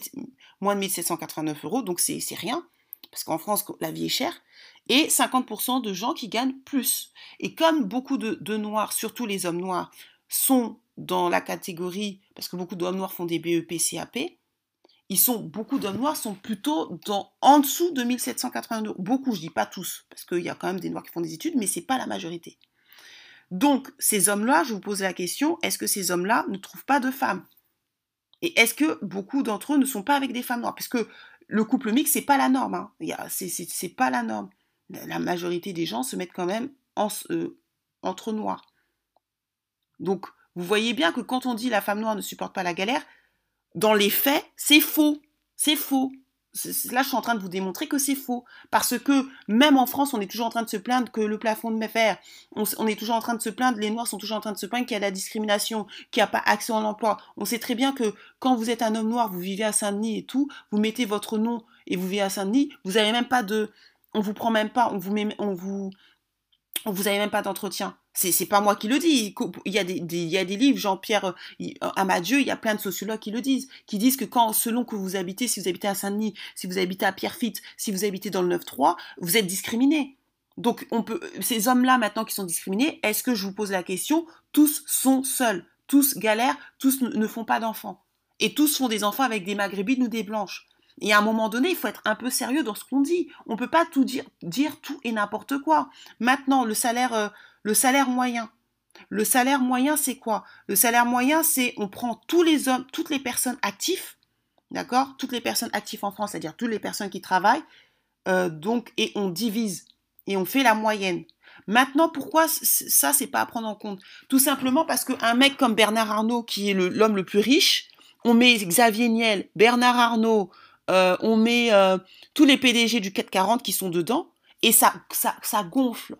moins de 1789 euros, donc c'est rien, parce qu'en France, la vie est chère, et 50% de gens qui gagnent plus. Et comme beaucoup de, de, Noirs, surtout les hommes noirs, sont dans la catégorie, parce que beaucoup d'hommes noirs font des BEP, CAP, ils sont, beaucoup d'hommes noirs sont plutôt en dessous de 1780 euros. Beaucoup, je dis pas tous, parce qu'il y a quand même des noirs qui font des études, mais c'est pas la majorité. Donc, ces hommes-là, je vous pose la question, est-ce que ces hommes-là ne trouvent pas de femmes? Et est-ce que beaucoup d'entre eux ne sont pas avec des femmes noires? Parce que le couple mixte, c'est pas la norme. Hein. C'est pas la norme. La majorité des gens se mettent quand même euh, entre noirs. Donc, vous voyez bien que quand on dit la femme noire ne supporte pas la galère, dans les faits, c'est faux. C'est faux. Là, je suis en train de vous démontrer que c'est faux. Parce que même en France, on est toujours en train de se plaindre que le plafond de fer, on, on est toujours en train de se plaindre, les Noirs sont toujours en train de se plaindre qu'il y a de la discrimination, qu'il n'y a pas accès à l'emploi. On sait très bien que quand vous êtes un homme noir, vous vivez à Saint-Denis et tout, vous mettez votre nom et vous vivez à Saint-Denis, vous n'avez même pas de... On vous prend même pas, on vous met, on vous vous avez même pas d'entretien. C'est, pas moi qui le dis. Il y a des, il y a livres, Jean-Pierre Amadieu, il y a plein de sociologues qui le disent, qui disent que selon que vous habitez, si vous habitez à Saint-Denis, si vous habitez à Pierrefitte, si vous habitez dans le 9-3, vous êtes discriminé. Donc, on peut, ces hommes-là, maintenant, qui sont discriminés, est-ce que je vous pose la question, tous sont seuls, tous galèrent, tous ne font pas d'enfants. Et tous font des enfants avec des maghrébines ou des blanches. Et à un moment donné, il faut être un peu sérieux dans ce qu'on dit. On ne peut pas tout dire, dire tout et n'importe quoi. Maintenant, le salaire, euh, le salaire moyen. Le salaire moyen, c'est quoi? Le salaire moyen, c'est on prend tous les hommes, toutes les personnes actives, d'accord? Toutes les personnes actives en France, c'est-à-dire toutes les personnes qui travaillent, euh, donc et on divise et on fait la moyenne. Maintenant, pourquoi ça, c'est pas à prendre en compte? Tout simplement parce qu'un mec comme Bernard Arnault, qui est l'homme le, plus riche, on met Xavier Niel, Bernard Arnault, euh, on met euh, tous les PDG du 440 qui sont dedans, et ça, ça, ça gonfle.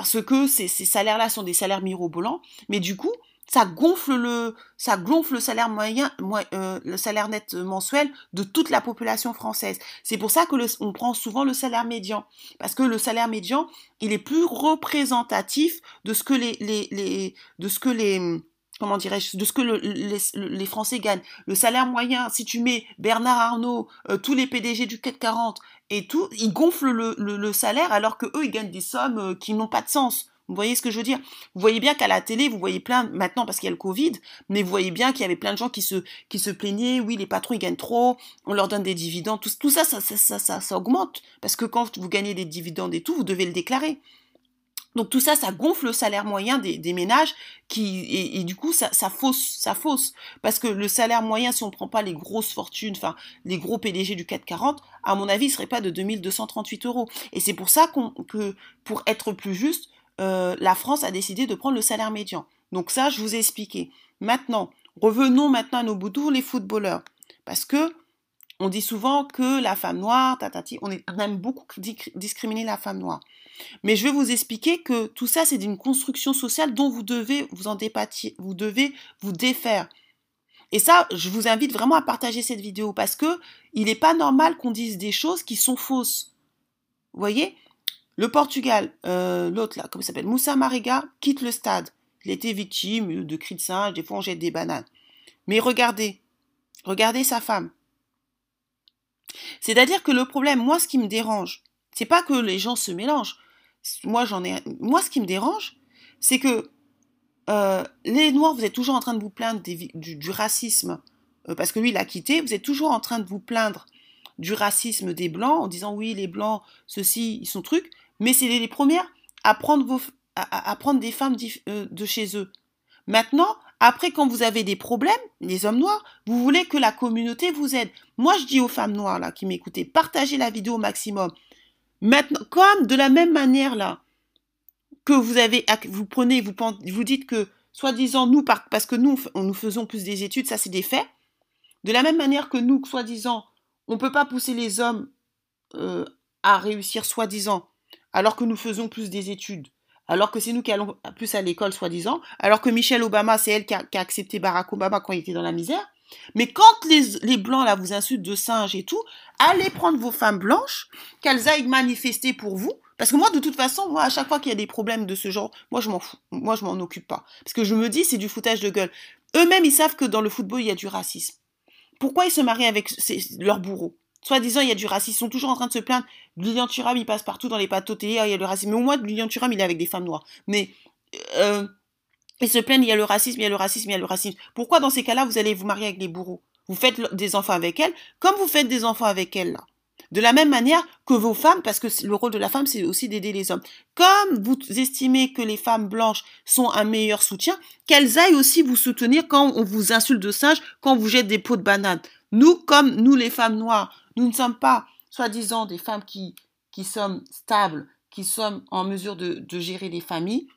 Parce que ces, salaires-là sont des salaires mirobolants, mais du coup, ça gonfle le, ça gonfle le salaire moyen, euh, le salaire net mensuel de toute la population française. C'est pour ça que on prend souvent le salaire médian, parce que le salaire médian, il est plus représentatif de ce que les, de ce que les comment dirais-je, de ce que les, Français gagnent. Le salaire moyen, si tu mets Bernard Arnault, euh, tous les PDG du 440 et tout, ils gonflent le, salaire alors que eux ils gagnent des sommes euh, qui n'ont pas de sens. Vous voyez ce que je veux dire? Vous voyez bien qu'à la télé, vous voyez plein, maintenant parce qu'il y a le Covid, mais vous voyez bien qu'il y avait plein de gens qui se, qui se plaignaient, oui, les patrons, ils gagnent trop, on leur donne des dividendes, tout, tout ça ça, ça, ça, ça, ça augmente. Parce que quand vous gagnez des dividendes et tout, vous devez le déclarer. Donc tout ça, ça gonfle le salaire moyen des, ménages qui et, du coup ça, ça fausse, ça fausse parce que le salaire moyen, si on ne prend pas les grosses fortunes, enfin les gros PDG du 440, à mon avis, il serait pas de 2238 euros. Et c'est pour ça qu'on que pour être plus juste, euh, la France a décidé de prendre le salaire médian. Donc ça, je vous ai expliqué. Maintenant, revenons maintenant à nos boutons, les footballeurs, parce que on dit souvent que la femme noire, on, aime beaucoup discriminer la femme noire. Mais je vais vous expliquer que tout ça, c'est d'une construction sociale dont vous devez vous en défaire. Et ça, je vous invite vraiment à partager cette vidéo parce que il n'est pas normal qu'on dise des choses qui sont fausses. Vous voyez? Le Portugal, euh, l'autre là, comment s'appelle? Moussa Mariga quitte le stade. Il était victime de cris de singe, des fois on jette des bananes. Mais regardez, regardez sa femme. C'est-à-dire que le problème, moi, ce qui me dérange, c'est pas que les gens se mélangent moi j'en ai. Moi, ce qui me dérange, c'est que euh, les Noirs, vous êtes toujours en train de vous plaindre du, racisme, euh, parce que lui, il a quitté. Vous êtes toujours en train de vous plaindre du racisme des Blancs, en disant oui, les Blancs, ceux-ci, ils sont trucs. Mais c'est les, premières à prendre, vos, à, prendre des femmes euh, de chez eux. Maintenant, après, quand vous avez des problèmes, les hommes noirs, vous voulez que la communauté vous aide. Moi, je dis aux femmes noires là qui m'écoutaient, partagez la vidéo au maximum. Maintenant, comme de la même manière là, que vous avez, vous prenez, vous, dites que, soi-disant, nous, parce que nous, nous faisons plus des études, ça c'est des faits. De la même manière que nous, soi-disant, on ne peut pas pousser les hommes euh, à réussir, soi-disant, alors que nous faisons plus des études, alors que c'est nous qui allons plus à l'école, soi-disant, alors que Michelle Obama, c'est elle qui a, accepté Barack Obama quand il était dans la misère. Mais quand les, les blancs là vous insultent de singes et tout, allez prendre vos femmes blanches, qu'elles aillent manifester pour vous. Parce que moi, de toute façon, moi, à chaque fois qu'il y a des problèmes de ce genre, moi, je m'en fous. Moi, je m'en occupe pas. Parce que je me dis, c'est du foutage de gueule. Eux-mêmes, ils savent que dans le football, il y a du racisme. Pourquoi ils se marient avec leurs bourreaux? Soit-disant, il y a du racisme. Ils sont toujours en train de se plaindre. Lilian Thuram, il passe partout dans les plateaux télé, il y a le racisme. Mais au moins, Lilian Thuram, il est avec des femmes noires. Mais euh, ils se plaignent, il y a le racisme, il y a le racisme, il y a le racisme. Pourquoi dans ces cas-là, vous allez vous marier avec les bourreaux? Vous faites des enfants avec elles, comme vous faites des enfants avec elles. De la même manière que vos femmes, parce que le rôle de la femme, c'est aussi d'aider les hommes. Comme vous estimez que les femmes blanches sont un meilleur soutien, qu'elles aillent aussi vous soutenir quand on vous insulte de singe, quand vous jette des pots de banane. Nous, comme nous les femmes noires, nous ne sommes pas, soi-disant, des femmes qui, qui sommes stables, qui sommes en mesure de, gérer des familles,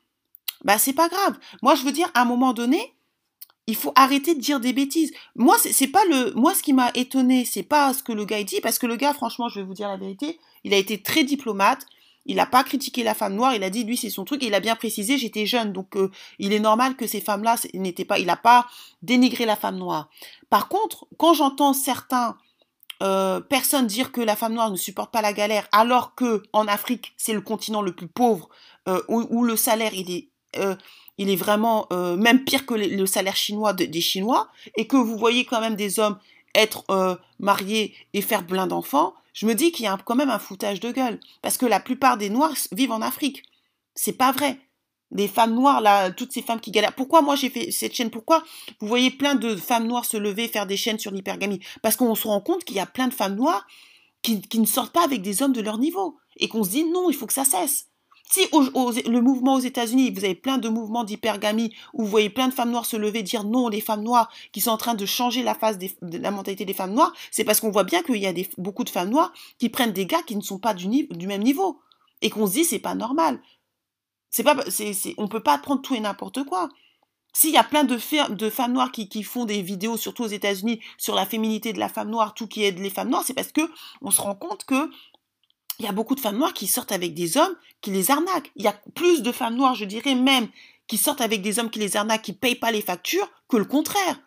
bah c'est pas grave. Moi, je veux dire, à un moment donné, il faut arrêter de dire des bêtises. Moi, c'est pas le, moi, ce qui m'a étonné, c'est pas ce que le gars dit, parce que le gars, franchement, je vais vous dire la vérité, il a été très diplomate. Il n'a pas critiqué la femme noire, il a dit lui c'est son truc et il a bien précisé j'étais jeune donc euh, il est normal que ces femmes-là n'étaient pas, il n'a pas dénigré la femme noire. Par contre, quand j'entends certains euh, personnes dire que la femme noire ne supporte pas la galère alors que en Afrique c'est le continent le plus pauvre euh, où, le salaire il est il est vraiment euh, même pire que le salaire chinois des Chinois, et que vous voyez quand même des hommes être euh, mariés et faire plein d'enfants, je me dis qu'il y a quand même un foutage de gueule. Parce que la plupart des Noirs vivent en Afrique. C'est pas vrai. Les femmes noires, là, toutes ces femmes qui galèrent. Pourquoi moi j'ai fait cette chaîne? Pourquoi vous voyez plein de femmes noires se lever, faire des chaînes sur l'hypergamie? Parce qu'on se rend compte qu'il y a plein de femmes noires qui, ne sortent pas avec des hommes de leur niveau. Et qu'on se dit non, il faut que ça cesse. Si le mouvement aux États-Unis, vous avez plein de mouvements d'hypergamie où vous voyez plein de femmes noires se lever, dire non, les femmes noires qui sont en train de changer la face de la mentalité des femmes noires, c'est parce qu'on voit bien qu'il y a beaucoup de femmes noires qui prennent des gars qui ne sont pas du, même niveau et qu'on se dit c'est pas normal. C'est pas, c'est, on peut pas prendre tout et n'importe quoi. S'il y a plein de, de femmes noires qui, qui, font des vidéos, surtout aux États-Unis, sur la féminité de la femme noire, tout qui aide les femmes noires, c'est parce que on se rend compte que il y a beaucoup de femmes noires qui sortent avec des hommes qui les arnaquent. Il y a plus de femmes noires, je dirais même, qui sortent avec des hommes qui les arnaquent, qui payent pas les factures, que le contraire.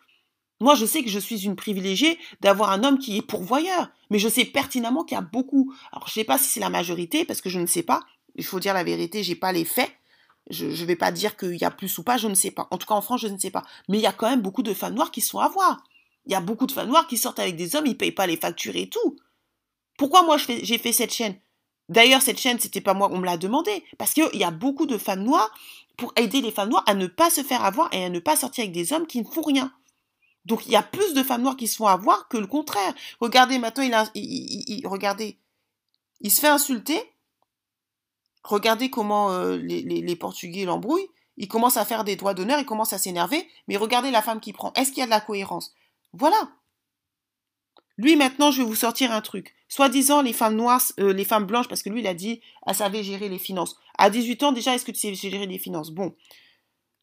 Moi, je sais que je suis une privilégiée d'avoir un homme qui est pourvoyeur, mais je sais pertinemment qu'il y a beaucoup. Alors, je sais pas si c'est la majorité, parce que je ne sais pas. Il faut dire la vérité, j'ai pas les faits. Je ne vais pas dire qu'il y a plus ou pas, je ne sais pas. En tout cas, en France, je ne sais pas. Mais il y a quand même beaucoup de femmes noires qui sont à voir. Il y a beaucoup de femmes noires qui sortent avec des hommes, ils payent pas les factures et tout. Pourquoi moi j'ai fait cette chaîne? D'ailleurs, cette chaîne, c'était pas moi, on me l'a demandé. Parce qu'il y a beaucoup de femmes noires pour aider les femmes noires à ne pas se faire avoir et à ne pas sortir avec des hommes qui ne font rien. Donc il y a plus de femmes noires qui se font avoir que le contraire. Regardez, maintenant, il, a, regardez, il se fait insulter. Regardez comment euh, les, Portugais l'embrouillent. Il commence à faire des droits d'honneur, il commence à s'énerver. Mais regardez la femme qui prend. Est-ce qu'il y a de la cohérence? Voilà. Lui, maintenant, je vais vous sortir un truc. Soi-disant, les femmes noires, euh, les femmes blanches, parce que lui, il a dit, elle savait gérer les finances. À 18 ans, déjà, est-ce que tu sais gérer les finances? Bon.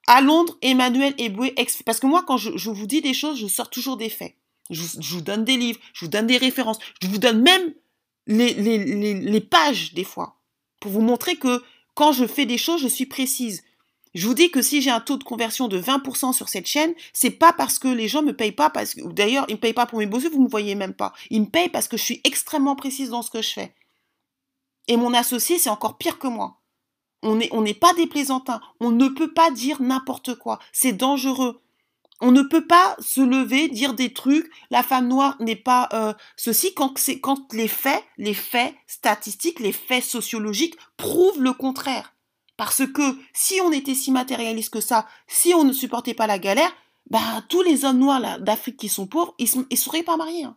À Londres, Emmanuel Eboué, parce que moi, quand je, vous dis des choses, je sors toujours des faits. Je, vous donne des livres, je vous donne des références, je vous donne même les pages, des fois, pour vous montrer que quand je fais des choses, je suis précise. Je vous dis que si j'ai un taux de conversion de 20% sur cette chaîne, c'est pas parce que les gens me payent pas parce que, d'ailleurs, ils me payent pas pour mes beaux yeux, vous me voyez même pas. Ils me payent parce que je suis extrêmement précise dans ce que je fais. Et mon associé, c'est encore pire que moi. On n'est pas des plaisantins. On ne peut pas dire n'importe quoi. C'est dangereux. On ne peut pas se lever, dire des trucs, la femme noire n'est pas euh, ceci, quand, quand les faits, les faits statistiques, les faits sociologiques prouvent le contraire. Parce que si on était si matérialiste que ça, si on ne supportait pas la galère, bah, tous les hommes noirs d'Afrique qui sont pauvres, ils ne seraient pas mariés. Hein.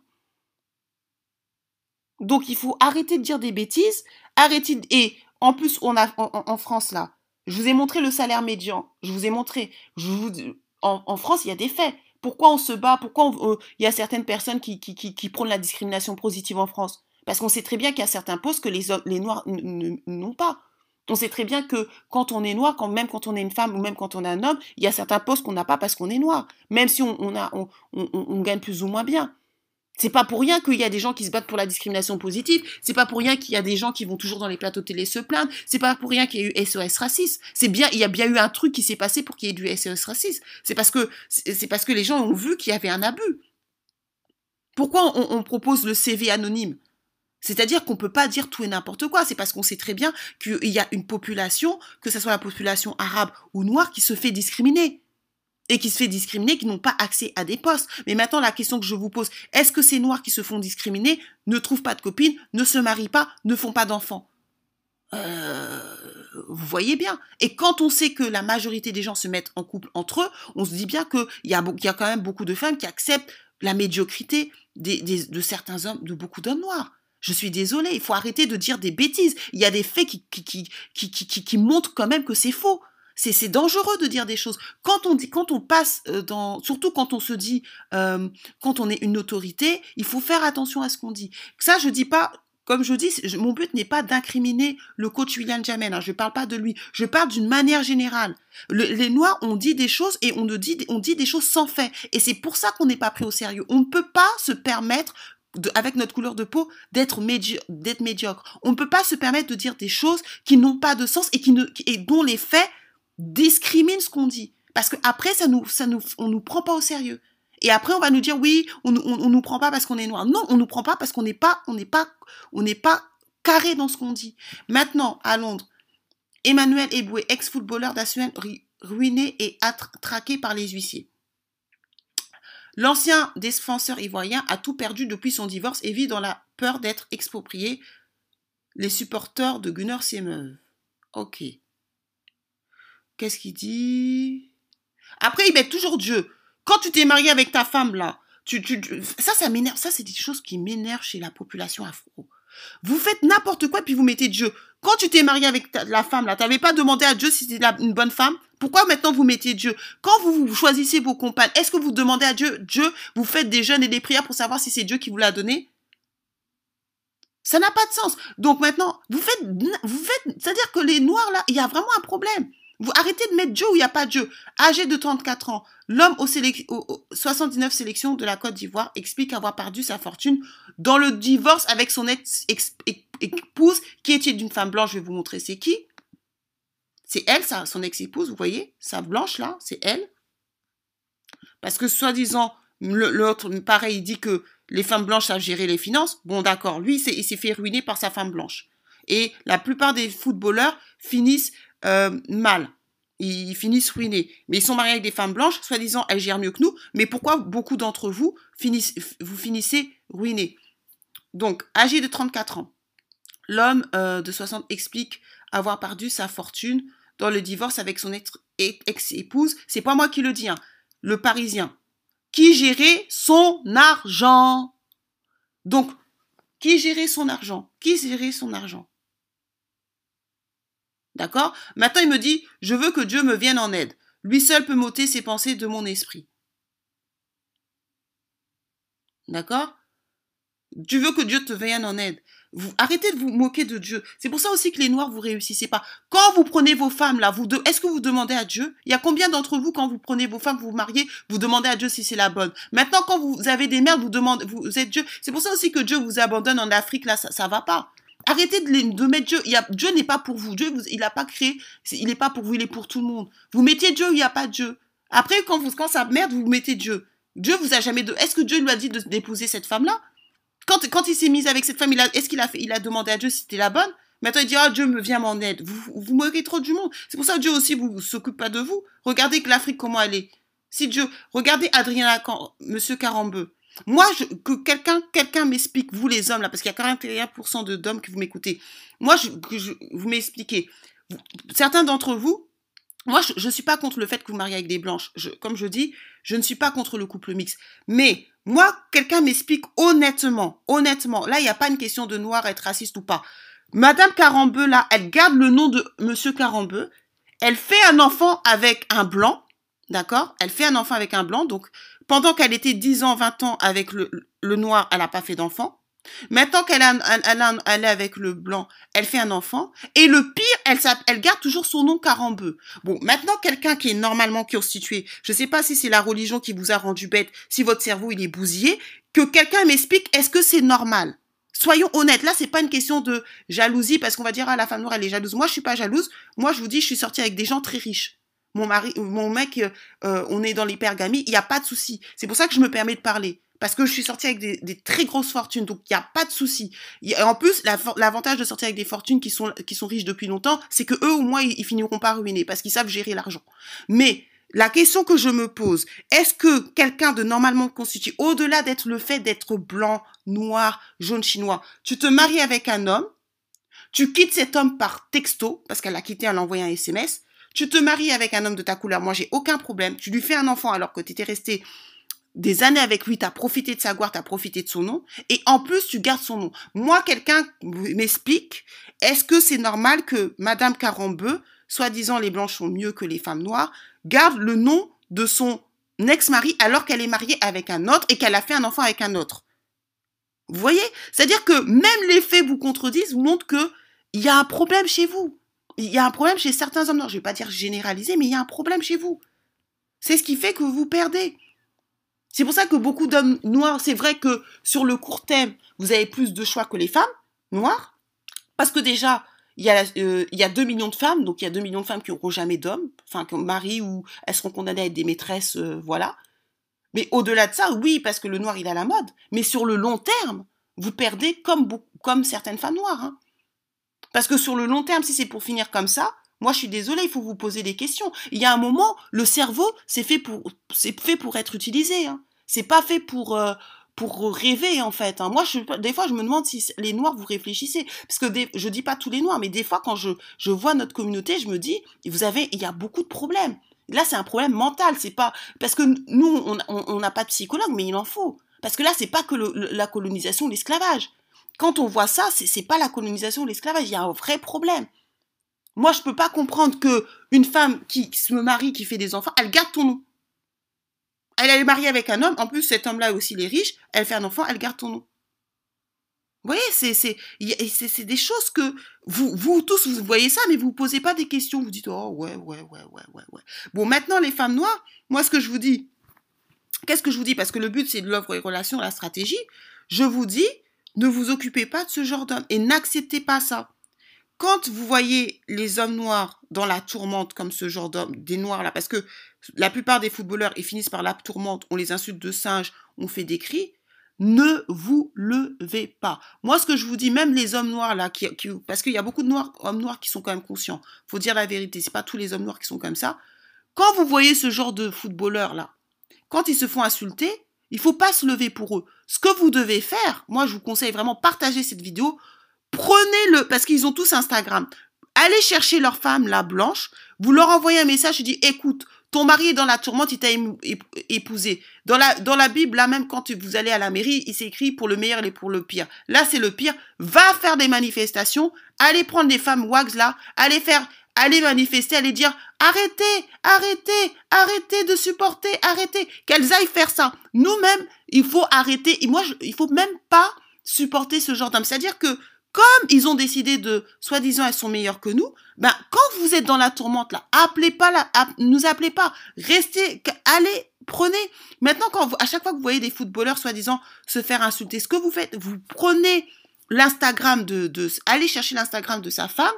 Donc il faut arrêter de dire des bêtises, arrêter et en plus on a en, France là, je vous ai montré le salaire médian, je vous ai montré, en, France il y a des faits. Pourquoi on se bat? Pourquoi euh, il y a certaines personnes qui, prônent la discrimination positive en France? Parce qu'on sait très bien qu'il y a certains postes que les, les Noirs n'ont pas. On sait très bien que quand on est noir, même quand on est une femme ou même quand on est un homme, il y a certains postes qu'on n'a pas parce qu'on est noir. Même si on, gagne plus ou moins bien. C'est pas pour rien qu'il y a des gens qui se battent pour la discrimination positive. C'est pas pour rien qu'il y a des gens qui vont toujours dans les plateaux télé se plaindre. C'est pas pour rien qu'il y a eu SOS raciste. C'est bien, il y a bien eu un truc qui s'est passé pour qu'il y ait du SOS raciste. C'est parce que, c'est parce que les gens ont vu qu'il y avait un abus. Pourquoi on propose le CV anonyme? C'est-à-dire qu'on ne peut pas dire tout et n'importe quoi. C'est parce qu'on sait très bien qu'il y a une population, que ce soit la population arabe ou noire, qui se fait discriminer. Et qui se fait discriminer, qui n'ont pas accès à des postes. Mais maintenant, la question que je vous pose, est-ce que ces noirs qui se font discriminer ne trouvent pas de copines, ne se marient pas, ne font pas d'enfants? Euh, vous voyez bien. Et quand on sait que la majorité des gens se mettent en couple entre eux, on se dit bien qu'il y, a, quand même beaucoup de femmes qui acceptent la médiocrité de certains hommes, de beaucoup d'hommes noirs. Je suis désolée, il faut arrêter de dire des bêtises. Il y a des faits qui montrent quand même que c'est faux. C'est dangereux de dire des choses. Quand on dit, quand on passe euh, dans, surtout quand on se dit, euh, quand on est une autorité, il faut faire attention à ce qu'on dit. Ça, je dis pas, comme je dis, mon but n'est pas d'incriminer le coach William Jamen. Hein, je parle pas de lui. Je parle d'une manière générale. les Noirs ont dit des choses et on, dit, on dit des choses sans fait. Et c'est pour ça qu'on n'est pas pris au sérieux. On ne peut pas se permettre avec notre couleur de peau, d'être d'être médiocre. On ne peut pas se permettre de dire des choses qui n'ont pas de sens et qui ne, et dont les faits discrimine ce qu'on dit. Parce que après, ça nous, ça nous, on nous prend pas au sérieux. Et après, on va nous dire oui, on, on, nous prend pas parce qu'on est noir. Non, on nous prend pas parce qu'on n'est pas, on n'est pas, on n'est pas carré dans ce qu'on dit. Maintenant, à Londres, Emmanuel Eboué, ex-footballeur d'Assuel, ruiné et traqué par les huissiers. L'ancien défenseur ivoirien a tout perdu depuis son divorce et vit dans la peur d'être exproprié. Les supporters de Gunnar s'émeuvent. Ok. Qu'est-ce qu'il dit? Après, il met toujours Dieu. Quand tu t'es marié avec ta femme, là, tu, tu, ça, ça m'énerve. Ça, c'est des choses qui m'énervent chez la population afro. Vous faites n'importe quoi, puis vous mettez Dieu. Quand tu t'es marié avec la femme, là, t'avais pas demandé à Dieu si c'était une bonne femme? Pourquoi maintenant vous mettez Dieu? Quand vous, choisissez vos compagnes, est-ce que vous demandez à Dieu, Dieu, vous faites des jeûnes et des prières pour savoir si c'est Dieu qui vous l'a donné? Ça n'a pas de sens. Donc maintenant, vous faites, vous faites, c'est-à-dire que les noirs, là, il y a vraiment un problème. Vous arrêtez de mettre Dieu où il n'y a pas Dieu. Âgé de 34 ans, l'homme aux, 79 sélections de la Côte d'Ivoire explique avoir perdu sa fortune dans le divorce avec son ex-épouse qui était d'une femme blanche. Je vais vous montrer c'est qui? C'est elle, son ex-épouse, vous voyez? Sa blanche là, c'est elle. Parce que soi-disant, l'autre, pareil, il dit que les femmes blanches savent gérer les finances. Bon, d'accord, lui, il s'est fait ruiner par sa femme blanche. Et la plupart des footballeurs finissent euh, mal. Ils finissent ruinés. Mais ils sont mariés avec des femmes blanches, soi-disant elles gèrent mieux que nous. Mais pourquoi beaucoup d'entre vous finissent, vous finissez ruinés? Donc, âgé de 34 ans, l'homme euh, de 60 explique avoir perdu sa fortune dans le divorce avec son ex-épouse. C'est pas moi qui le dis, hein, le Parisien. Qui gérait son argent? Donc, qui gérait son argent? Qui gérait son argent? D'accord? Maintenant, il me dit, je veux que Dieu me vienne en aide. Lui seul peut m'ôter ces pensées de mon esprit. D'accord? Tu veux que Dieu te vienne en aide. Arrêtez de vous moquer de Dieu. C'est pour ça aussi que les Noirs, vous réussissez pas. Quand vous prenez vos femmes, là, vous est-ce que vous demandez à Dieu? Il y a combien d'entre vous, quand vous prenez vos femmes, vous vous mariez, vous demandez à Dieu si c'est la bonne? Maintenant, quand vous avez des mères, vous demandez, vous êtes Dieu. C'est pour ça aussi que Dieu vous abandonne en Afrique, là, ça, ça va pas. Arrêtez de, mettre Dieu. Dieu n'est pas pour vous. Dieu, il n'a pas créé. Il n'est pas pour vous, il est pour tout le monde. Vous mettez Dieu il n'y a pas Dieu. Après, quand, vous, ça merde, vous mettez Dieu. Dieu vous a jamais. Est-ce que Dieu lui a dit d'épouser cette femme-là? Quand, il s'est mis avec cette femme, est-ce qu'il a demandé à Dieu si c'était la bonne? Maintenant, il dit, oh, Dieu me vient m'en aide. Vous, vous moquez trop du monde. C'est pour ça que Dieu aussi vous s'occupe pas de vous. Regardez que l'Afrique, comment elle est. Si Dieu, regardez Adrien Lacan, Monsieur Carambeu. Moi, que quelqu'un m'explique, vous les hommes là, parce qu'il y a 41% de d'hommes qui vous m'écoutez. Moi, que vous m'expliquez. Certains d'entre vous, moi, je ne suis pas contre le fait que vous mariez avec des blanches. Comme je dis, je ne suis pas contre le couple mixte. Mais moi, quelqu'un m'explique honnêtement, honnêtement. Là, il n'y a pas une question de noir, être raciste ou pas. Madame Carambeu, là, elle garde le nom de Monsieur Carambeu. Elle fait un enfant avec un blanc. D'accord? Elle fait un enfant avec un blanc. Donc, pendant qu'elle était 10 ans, 20 ans avec le, le noir, elle n'a pas fait d'enfant. Maintenant qu'elle elle, est avec le blanc, elle fait un enfant. Et le pire, elle, elle garde toujours son nom Carambeu. Bon, maintenant, quelqu'un qui est normalement constitué, je ne sais pas si c'est la religion qui vous a rendu bête, si votre cerveau il est bousillé, que quelqu'un m'explique, est-ce que c'est normal? Soyons honnêtes, là, c'est pas une question de jalousie, parce qu'on va dire, ah, la femme noire, elle est jalouse. Moi, je suis pas jalouse. Moi, je vous dis, je suis sortie avec des gens très riches mon mari, mon mec, euh, euh, on est dans l'hypergamie, il n'y a pas de souci. C'est pour ça que je me permets de parler. Parce que je suis sortie avec des, très grosses fortunes, donc il n'y a pas de souci. En plus, l'avantage de sortir avec des fortunes qui sont, riches depuis longtemps, c'est que eux, au moins, ils, finiront pas ruinés parce qu'ils savent gérer l'argent. Mais la question que je me pose, est-ce que quelqu'un de normalement constitué, au-delà d'être le fait d'être blanc, noir, jaune chinois, tu te maries avec un homme, tu quittes cet homme par texto, parce qu'elle a quitté, en envoyant un SMS, tu te maries avec un homme de ta couleur, moi j'ai aucun problème. Tu lui fais un enfant alors que tu étais resté des années avec lui, tu as profité de sa gloire, tu as profité de son nom, et en plus tu gardes son nom. Moi, quelqu'un m'explique, est-ce que c'est normal que Madame Carambeu soi-disant les blanches sont mieux que les femmes noires, garde le nom de son ex-mari alors qu'elle est mariée avec un autre et qu'elle a fait un enfant avec un autre? Vous voyez? C'est-à-dire que même les faits vous contredisent, vous montrent que il y a un problème chez vous. Il y a un problème chez certains hommes noirs. Je ne vais pas dire généraliser, mais il y a un problème chez vous. C'est ce qui fait que vous perdez. C'est pour ça que beaucoup d'hommes noirs, c'est vrai que sur le court terme, vous avez plus de choix que les femmes noires. Parce que déjà, il y, a, euh, il y a 2 millions de femmes, donc il y a 2 millions de femmes qui n'auront jamais d'hommes, enfin, qui marient ou elles seront condamnées à être des maîtresses, euh, voilà. Mais au-delà de ça, oui, parce que le noir, il a la mode. Mais sur le long terme, vous perdez comme, comme certaines femmes noires. Hein. Parce que sur le long terme, si c'est pour finir comme ça, moi, je suis désolée, il faut vous poser des questions. Il y a un moment, le cerveau, c'est fait pour, c'est fait pour être utilisé. Hein. C'est pas fait pour, euh, pour rêver en fait. Hein. Moi, des fois, je me demande si les noirs vous réfléchissez, parce que des, je dis pas tous les noirs, mais des fois, quand je, je vois notre communauté, je me dis, vous avez, il y a beaucoup de problèmes. Là, c'est un problème mental. C'est pas parce que nous, on n'a pas de psychologue, mais il en faut. Parce que là, c'est pas que la colonisation, l'esclavage. Quand on voit ça, c'est pas la colonisation, l'esclavage. Il y a un vrai problème. Moi, je peux pas comprendre que une femme qui se marie, qui fait des enfants, elle garde ton nom. Elle, est mariée avec un homme. En plus, cet homme-là aussi, il est riche. Elle fait un enfant, elle garde ton nom. Vous voyez, c'est des choses que vous vous tous vous voyez ça, mais vous posez pas des questions. Vous dites oh ouais ouais ouais ouais ouais ouais. Bon, maintenant les femmes noires, moi ce que je vous dis, qu'est-ce que je vous dis? Parce que le but c'est de l'offre et relation, la stratégie. Je vous dis, ne vous occupez pas de ce genre d'homme et n'acceptez pas ça. Quand vous voyez les hommes noirs dans la tourmente comme ce genre d'hommes, des noirs là, parce que la plupart des footballeurs ils finissent par la tourmente, on les insulte de singes, on fait des cris ne vous levez pas. Moi, ce que je vous dis, même les hommes noirs là, parce qu'il y a beaucoup de noirs, hommes noirs qui sont quand même conscients. Faut dire la vérité, c'est pas tous les hommes noirs qui sont comme ça. Quand vous voyez ce genre de footballeurs là, quand ils se font insulter, il faut pas se lever pour eux. Ce que vous devez faire, moi, je vous conseille vraiment partager cette vidéo. Prenez-le, parce qu'ils ont tous Instagram. Allez chercher leur femme, la blanche. Vous leur envoyez un message, je dis, écoute, ton mari est dans la tourmente, il t'a épousé. Dans la, dans la Bible, là même quand vous allez à la mairie, il s'écrit pour le meilleur et pour le pire. Là, c'est le pire. Va faire des manifestations, allez prendre des femmes wags là, allez faire, allez manifester, allez dire arrêtez, arrêtez, arrêtez de supporter, arrêtez. Qu'elles aillent faire ça. Nous-mêmes, il faut arrêter. Et moi, je, il faut même pas supporter ce genre d'homme. C'est-à-dire que comme ils ont décidé de, soi-disant, elles sont meilleures que nous, ben, quand vous êtes dans la tourmente, là, appelez pas la, nous appelez pas, restez, allez, prenez. Maintenant, quand à chaque fois que vous voyez des footballeurs, soi-disant, se faire insulter, ce que vous faites, vous prenez l'Instagram de, de, allez chercher l'Instagram de sa femme,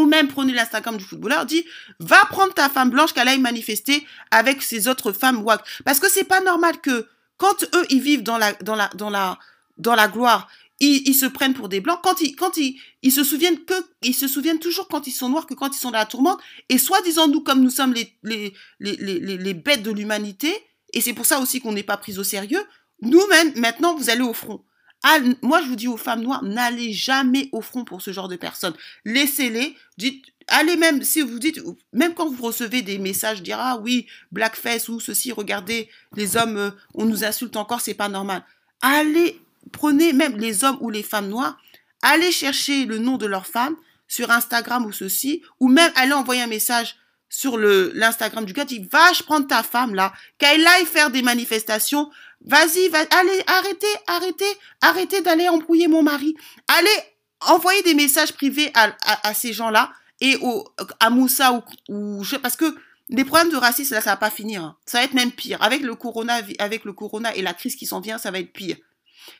ou même prenez l'Instagram du footballeur, dit, va prendre ta femme blanche qu'elle aille manifester avec ses autres femmes wack. Parce que c'est pas normal que, quand eux, ils vivent dans la, dans la, dans la, dans la gloire, ils, se prennent pour des blancs. Quand ils quand ils ils se souviennent que ils se souviennent toujours quand ils sont noirs que quand ils sont dans la tourmente. Et soit disant nous comme nous sommes les les les les, les bêtes de l'humanité et c'est pour ça aussi qu'on n'est pas pris au sérieux nous même maintenant vous allez au front moi je vous dis aux femmes noires n'allez jamais au front pour ce genre de personnes. Laissez-les dites allez même si vous dites même quand vous recevez des messages dire ah oui blackface ou ceci regardez les hommes euh, on nous insulte encore c'est pas normal. Allez prenez même les hommes ou les femmes noires, allez chercher le nom de leur femme sur Instagram ou ceci, ou même allez envoyer un message sur l'Instagram du gars, dit va je prendre ta femme là, qu'elle aille faire des manifestations, vas-y, va, allez, arrêtez, arrêtez, arrêtez d'aller embrouiller mon mari, allez envoyer des messages privés à, ces gens-là et au, à Moussa ou, parce que les problèmes de racisme là ça va pas finir, hein. ça va être même pire avec le corona, avec le corona et la crise qui s'en vient, ça va être pire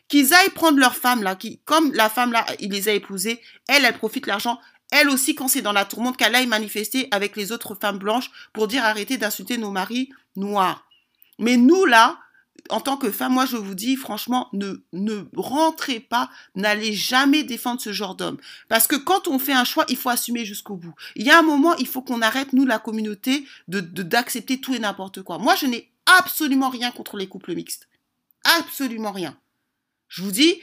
qu'ils aillent prendre leur femme là, qui, comme la femme là, il les a épousées, elle, elle profite l'argent. Elle aussi, quand c'est dans la tourmente, qu'elle aille manifester avec les autres femmes blanches pour dire arrêtez d'insulter nos maris noirs. Mais nous là, en tant que femme, moi je vous dis franchement, ne, rentrez pas, n'allez jamais défendre ce genre d'homme. Parce que quand on fait un choix, il faut assumer jusqu'au bout. Il y a un moment, il faut qu'on arrête, nous, la communauté, d'accepter tout et n'importe quoi. Moi, je n'ai absolument rien contre les couples mixtes. Absolument rien. Je vous dis,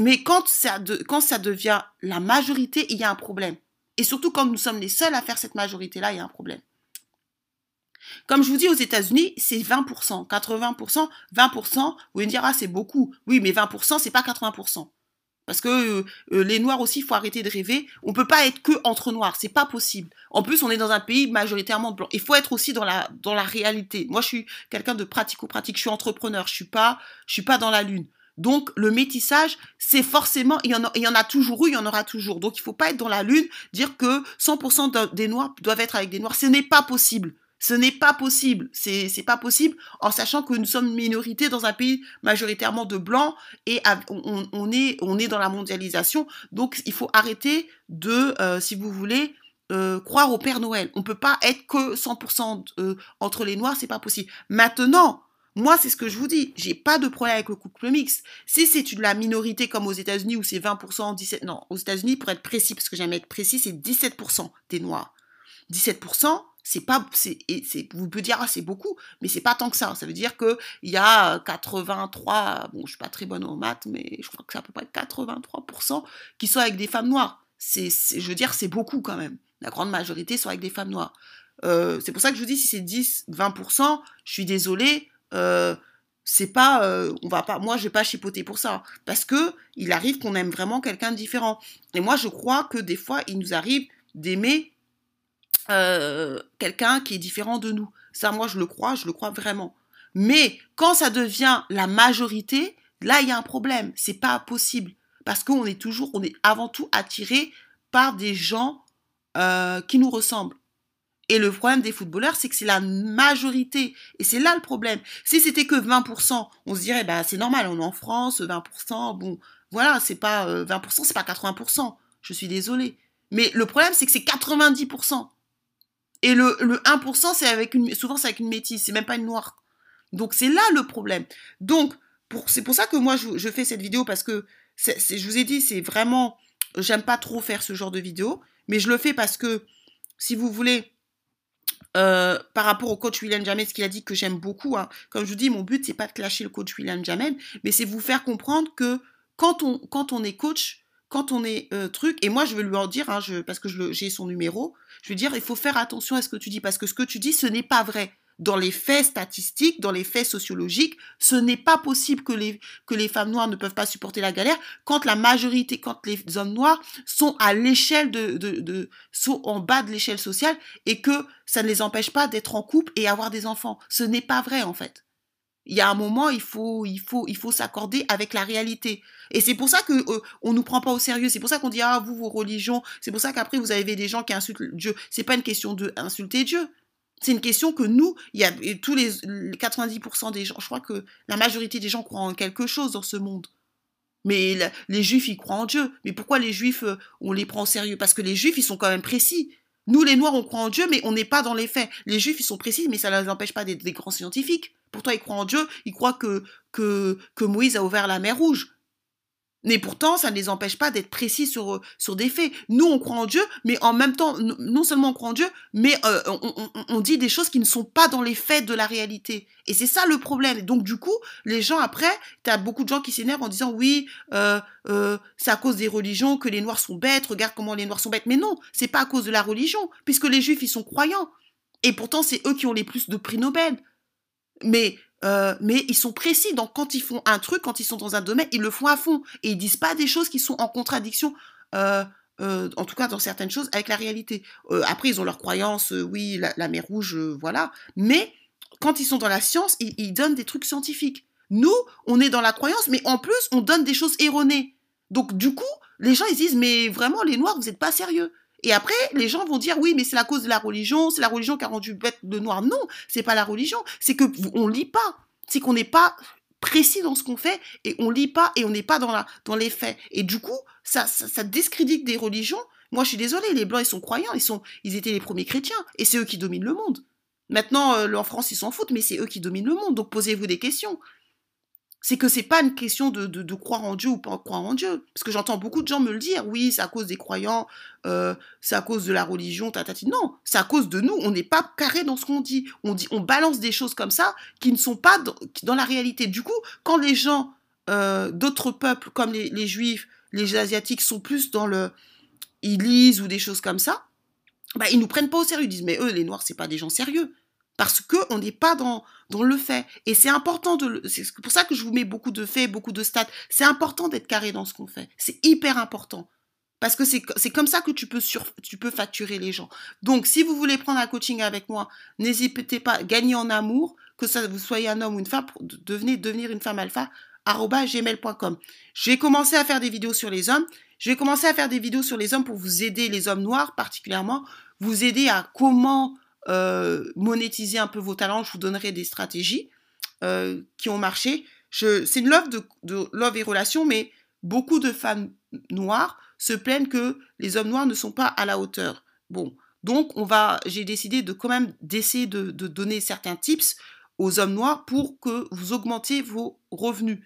mais quand ça devient la majorité, il y a un problème. Et surtout quand nous sommes les seuls à faire cette majorité-là, il y a un problème. Comme je vous dis, aux États-Unis, c'est 20%, 80%, 20%. Vous allez me dire, ah, c'est beaucoup. Oui, mais 20%, c'est pas 80%. Parce que euh, euh, les noirs aussi, il faut arrêter de rêver. On peut pas être que entre noirs, c'est pas possible. En plus, on est dans un pays majoritairement blanc. Il faut être aussi dans la dans la réalité. Moi, je suis quelqu'un de pratico-pratique. Je suis entrepreneur. Je suis pas suis pas dans la lune. Donc le métissage, c'est forcément, il y, en a, il y en a toujours eu, il y en aura toujours. Donc il faut pas être dans la lune, dire que 100% des noirs doivent être avec des noirs. Ce n'est pas possible. Ce n'est pas possible. C'est, c'est pas possible en sachant que nous sommes une minorité dans un pays majoritairement de blancs et on, on, est, on est dans la mondialisation. Donc, il faut arrêter de, euh, si vous voulez, euh, croire au Père Noël. On peut pas être que 100% euh, entre les noirs, c'est pas possible. Maintenant, moi, c'est ce que je vous dis. J'ai pas de problème avec le couple mixte. Si c'est une la minorité comme aux États-Unis où c'est 20%, 17, non, aux États-Unis, pour être précis, parce que j'aime être précis, c'est 17% des noirs. 17%, c'est pas c'est vous pouvez dire ah c'est beaucoup mais c'est pas tant que ça. Ça veut dire que il y a 83 bon je suis pas très bonne en maths mais je crois que c'est à peu près 83% qui sont avec des femmes noires. C'est je veux dire c'est beaucoup quand même. La grande majorité sont avec des femmes noires. Euh, c'est pour ça que je vous dis si c'est 10 20% je suis désolée euh, c'est pas euh, on va pas moi je vais pas chipoter pour ça parce que il arrive qu'on aime vraiment quelqu'un de différent. Et moi je crois que des fois il nous arrive d'aimer euh, quelqu'un qui est différent de nous. Ça, moi, je le crois, je le crois vraiment. Mais quand ça devient la majorité, là, il y a un problème. C'est pas possible. Parce qu'on est toujours, on est avant tout attiré par des gens euh, qui nous ressemblent. Et le problème des footballeurs, c'est que c'est la majorité. Et c'est là le problème. Si c'était que 20%, on se dirait, bah, c'est normal, on est en France, 20%, bon, voilà, c'est pas 20%, euh, c'est pas 80%. Je suis désolée. Mais le problème, c'est que c'est 90%. Et le, le 1%, c'est avec souvent c'est avec une métisse, c'est même pas une noire. Donc c'est là le problème. Donc c'est pour ça que moi je, fais cette vidéo parce que je vous ai dit, c'est vraiment, j'aime pas trop faire ce genre de vidéo, mais je le fais parce que si vous voulez, euh, par rapport au coach William Jamel, ce qu'il a dit que j'aime beaucoup, hein, comme je vous dis, mon but c'est pas de clasher le coach William Jamel, mais c'est vous faire comprendre que quand on, quand on est coach, quand on est euh, truc, et moi je vais lui en dire, hein, parce que j'ai son numéro, je vais dire, il faut faire attention à ce que tu dis, parce que ce que tu dis, ce n'est pas vrai. Dans les faits statistiques, dans les faits sociologiques, ce n'est pas possible que les, que les femmes noires ne peuvent pas supporter la galère quand la majorité, quand les hommes noirs sont à l'échelle de, sont en bas de l'échelle sociale et que ça ne les empêche pas d'être en couple et avoir des enfants. Ce n'est pas vrai, en fait il y a un moment, il faut, il faut, il faut s'accorder avec la réalité. Et c'est pour ça que euh, on nous prend pas au sérieux. C'est pour ça qu'on dit ah vous vos religions. C'est pour ça qu'après vous avez des gens qui insultent Dieu. C'est pas une question de insulter Dieu. C'est une question que nous, il y a tous les 90% des gens. Je crois que la majorité des gens croient en quelque chose dans ce monde. Mais les juifs, ils croient en Dieu. Mais pourquoi les juifs, euh, on les prend au sérieux? Parce que les juifs, ils sont quand même précis. Nous, les Noirs, on croit en Dieu, mais on n'est pas dans les faits. Les Juifs, ils sont précis, mais ça ne les empêche pas d'être des grands scientifiques. Pourtant, ils croient en Dieu, ils croient que, que, que Moïse a ouvert la mer Rouge. Mais pourtant, ça ne les empêche pas d'être précis sur, sur des faits. Nous, on croit en Dieu, mais en même temps, non seulement on croit en Dieu, mais euh, on, dit des choses qui ne sont pas dans les faits de la réalité. Et c'est ça le problème. Donc, du coup, les gens, après, tu as beaucoup de gens qui s'énervent en disant, oui, euh, euh, c'est à cause des religions que les Noirs sont bêtes, regarde comment les Noirs sont bêtes. Mais non, c'est pas à cause de la religion, puisque les Juifs, ils sont croyants. Et pourtant, c'est eux qui ont les plus de prix Nobel. Mais euh, mais ils sont précis. Donc, quand ils font un truc, quand ils sont dans un domaine, ils le font à fond. Et ils disent pas des choses qui sont en contradiction, euh, euh, en tout cas dans certaines choses, avec la réalité. après, ils ont leurs croyances, oui, la, mer rouge, voilà. Mais quand ils sont dans la science, ils, donnent des trucs scientifiques. Nous, on est dans la croyance, mais en plus, on donne des choses erronées. Donc, du coup, les gens, ils disent, mais vraiment, les Noirs, vous n'êtes pas sérieux. Et après, les gens vont dire oui, mais c'est la cause de la religion, c'est la religion qui a rendu bête de noir. Non, c'est pas la religion, c'est que on lit pas, c'est qu'on n'est pas précis dans ce qu'on fait et on lit pas et on n'est pas dans la dans les faits. Et du coup, ça, ça, discrédite des religions. Moi, je suis désolée, les blancs ils sont croyants, ils sont ils étaient les premiers chrétiens et c'est eux qui dominent le monde. Maintenant, euh, en France, ils s'en foutent, mais c'est eux qui dominent le monde. Donc posez-vous des questions c'est que c'est pas une question de, croire en Dieu ou pas croire en Dieu. Parce que j'entends beaucoup de gens me le dire, oui, c'est à cause des croyants, euh, c'est à cause de la religion, tatati. Non, c'est à cause de nous. On n'est pas carré dans ce qu'on dit. On dit, on balance des choses comme ça qui ne sont pas dans, la réalité. Du coup, quand les gens euh, d'autres peuples, comme les, juifs, les asiatiques, sont plus dans le, ils lisent ou des choses comme ça, bah, ils nous prennent pas au sérieux. Ils disent, mais eux, les noirs, c'est pas des gens sérieux. parce que on n'est pas dans dans le fait. Et c'est important de, c'est pour ça que je vous mets beaucoup de faits, beaucoup de stats. C'est important d'être carré dans ce qu'on fait. C'est hyper important. Parce que c'est comme ça que tu peux, facturer les gens. Donc, si vous voulez prendre un coaching avec moi, n'hésitez pas, gagner en amour, que ça, vous soyez un homme ou une femme, pour devenir, une femme alpha, gmail.com. Je vais commencer à faire des vidéos sur les hommes. Je vais commencer à faire des vidéos sur les hommes pour vous aider, les hommes noirs particulièrement, vous aider à comment euh, monétiser un peu vos talents. Je vous donnerai des stratégies euh, qui ont marché. C'est une love de, de love et relation, mais beaucoup de femmes noires se plaignent que les hommes noirs ne sont pas à la hauteur. Bon, donc on va, j'ai décidé de quand même d'essayer de, donner certains tips aux hommes noirs pour que vous augmentiez vos revenus.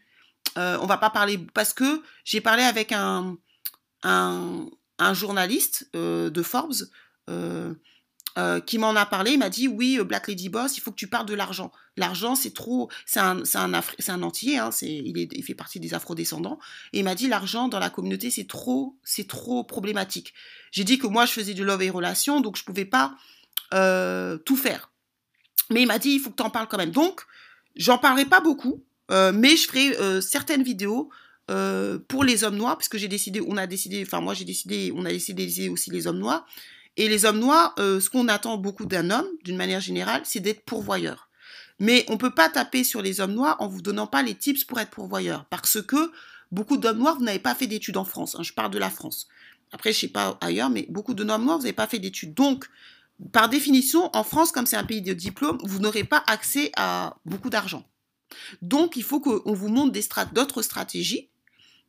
Euh, on va pas parler parce que j'ai parlé avec un journaliste euh, de Forbes euh, qui m'en a parlé, il m'a dit oui, Black Lady Boss, il faut que tu parles de l'argent. L'argent, c'est trop, c'est un, un, un, entier, hein, il, est, il fait partie des afrodescendants. Et il m'a dit l'argent dans la communauté, c'est trop, c'est trop problématique. J'ai dit que moi, je faisais du love et relations, donc je pouvais pas euh, tout faire. Mais il m'a dit il faut que tu en parles quand même. Donc, j'en parlerai pas beaucoup, euh, mais je ferai certaines vidéos pour les hommes noirs, parce que j'ai décidé, on a décidé, enfin moi j'ai décidé, on a décidé aussi les hommes noirs. Et les hommes noirs, euh, ce qu'on attend beaucoup d'un homme, d'une manière générale, c'est d'être pourvoyeur. Mais on ne peut pas taper sur les hommes noirs en vous donnant pas les tips pour être pourvoyeur. Parce que beaucoup d'hommes noirs, vous n'avez pas fait d'études en France. Hein, je parle de la France. Après, je sais pas ailleurs, mais beaucoup d'hommes noirs, vous n'avez pas fait d'études. Donc, par définition, en France, comme c'est un pays de diplôme, vous n'aurez pas accès à beaucoup d'argent. Donc, il faut qu'on vous montre d'autres stratégies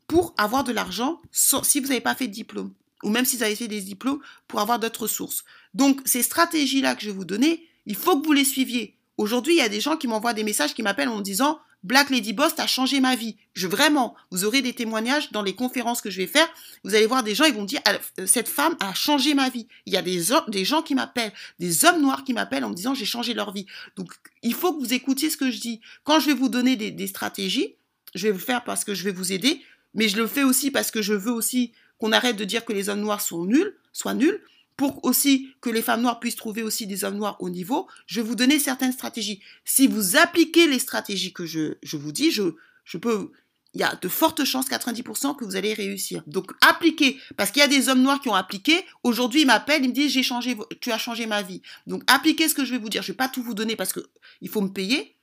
pour avoir de l'argent si vous n'avez pas fait de diplôme ou même si vous avez fait des diplômes, pour avoir d'autres sources. Donc, ces stratégies-là que je vais vous donner, il faut que vous les suiviez. Aujourd'hui, il y a des gens qui m'envoient des messages qui m'appellent en me disant Black Lady Boss a changé ma vie. Je vraiment, vous aurez des témoignages dans les conférences que je vais faire. Vous allez voir des gens, ils vont dire ah, cette femme a changé ma vie. Il y a des, des gens qui m'appellent, des hommes noirs qui m'appellent en me disant j'ai changé leur vie. Donc il faut que vous écoutiez ce que je dis. Quand je vais vous donner des, des stratégies, je vais vous faire parce que je vais vous aider, mais je le fais aussi parce que je veux aussi qu'on arrête de dire que les hommes noirs sont nuls, soient nuls, pour aussi que les femmes noires puissent trouver aussi des hommes noirs au niveau, je vais vous donner certaines stratégies. Si vous appliquez les stratégies que je, je vous dis, je, je peux, il y a de fortes chances, 90%, que vous allez réussir. Donc, appliquez. Parce qu'il y a des hommes noirs qui ont appliqué. Aujourd'hui, ils m'appellent, ils me disent, j'ai changé, tu as changé ma vie. Donc, appliquez ce que je vais vous dire. Je vais pas tout vous donner parce que il faut me payer.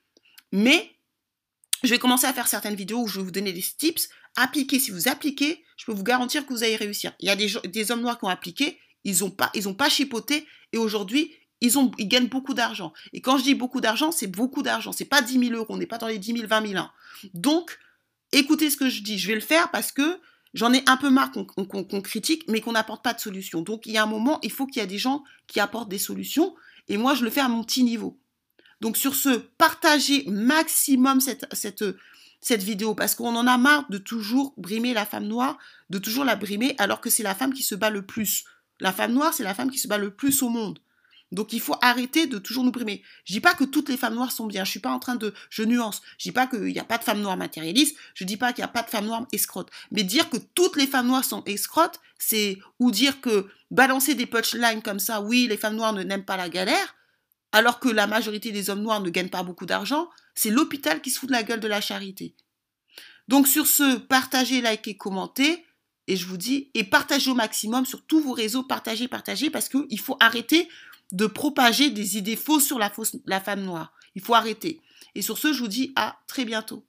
Mais, je vais commencer à faire certaines vidéos où je vais vous donner des tips. Appliquez. Si vous appliquez, je peux vous garantir que vous allez réussir. Il y a des, hommes noirs qui ont appliqué, ils n'ont pas, pas chipoté, et aujourd'hui, ils, gagnent beaucoup d'argent. Et quand je dis beaucoup d'argent, c'est beaucoup d'argent. C'est pas 10 000 euros, on n'est pas dans les 10 000, 20 000. Donc, écoutez ce que je dis. Je vais le faire parce que j'en ai un peu marre qu'on critique, mais qu'on n'apporte pas de solution. Donc, il y a un moment, il faut qu'il y ait des gens qui apportent des solutions. Et moi, je le fais à mon petit niveau. Donc, sur ce, partagez maximum cette, cette, cette vidéo parce qu'on en a marre de toujours brimer la femme noire, de toujours la brimer alors que c'est la femme qui se bat le plus. La femme noire, c'est la femme qui se bat le plus au monde. Donc il faut arrêter de toujours nous brimer. Je dis pas que toutes les femmes noires sont bien. Je suis pas en train de, je nuance. Je dis pas qu'il n'y a pas de femmes noires matérialistes. Je dis pas qu'il n'y a pas de femmes noires escrotes. Mais dire que toutes les femmes noires sont escrotes, c'est ou dire que balancer des punchlines comme ça, oui, les femmes noires ne n'aiment pas la galère, alors que la majorité des hommes noirs ne gagnent pas beaucoup d'argent, c'est l'hôpital qui se fout de la gueule de la charité. Donc sur ce, partagez, likez, commentez, et je vous dis, et partagez au maximum sur tous vos réseaux, partagez, partagez, parce qu'il faut arrêter de propager des idées fausses sur la, la femme noire. Il faut arrêter. Et sur ce, je vous dis à très bientôt.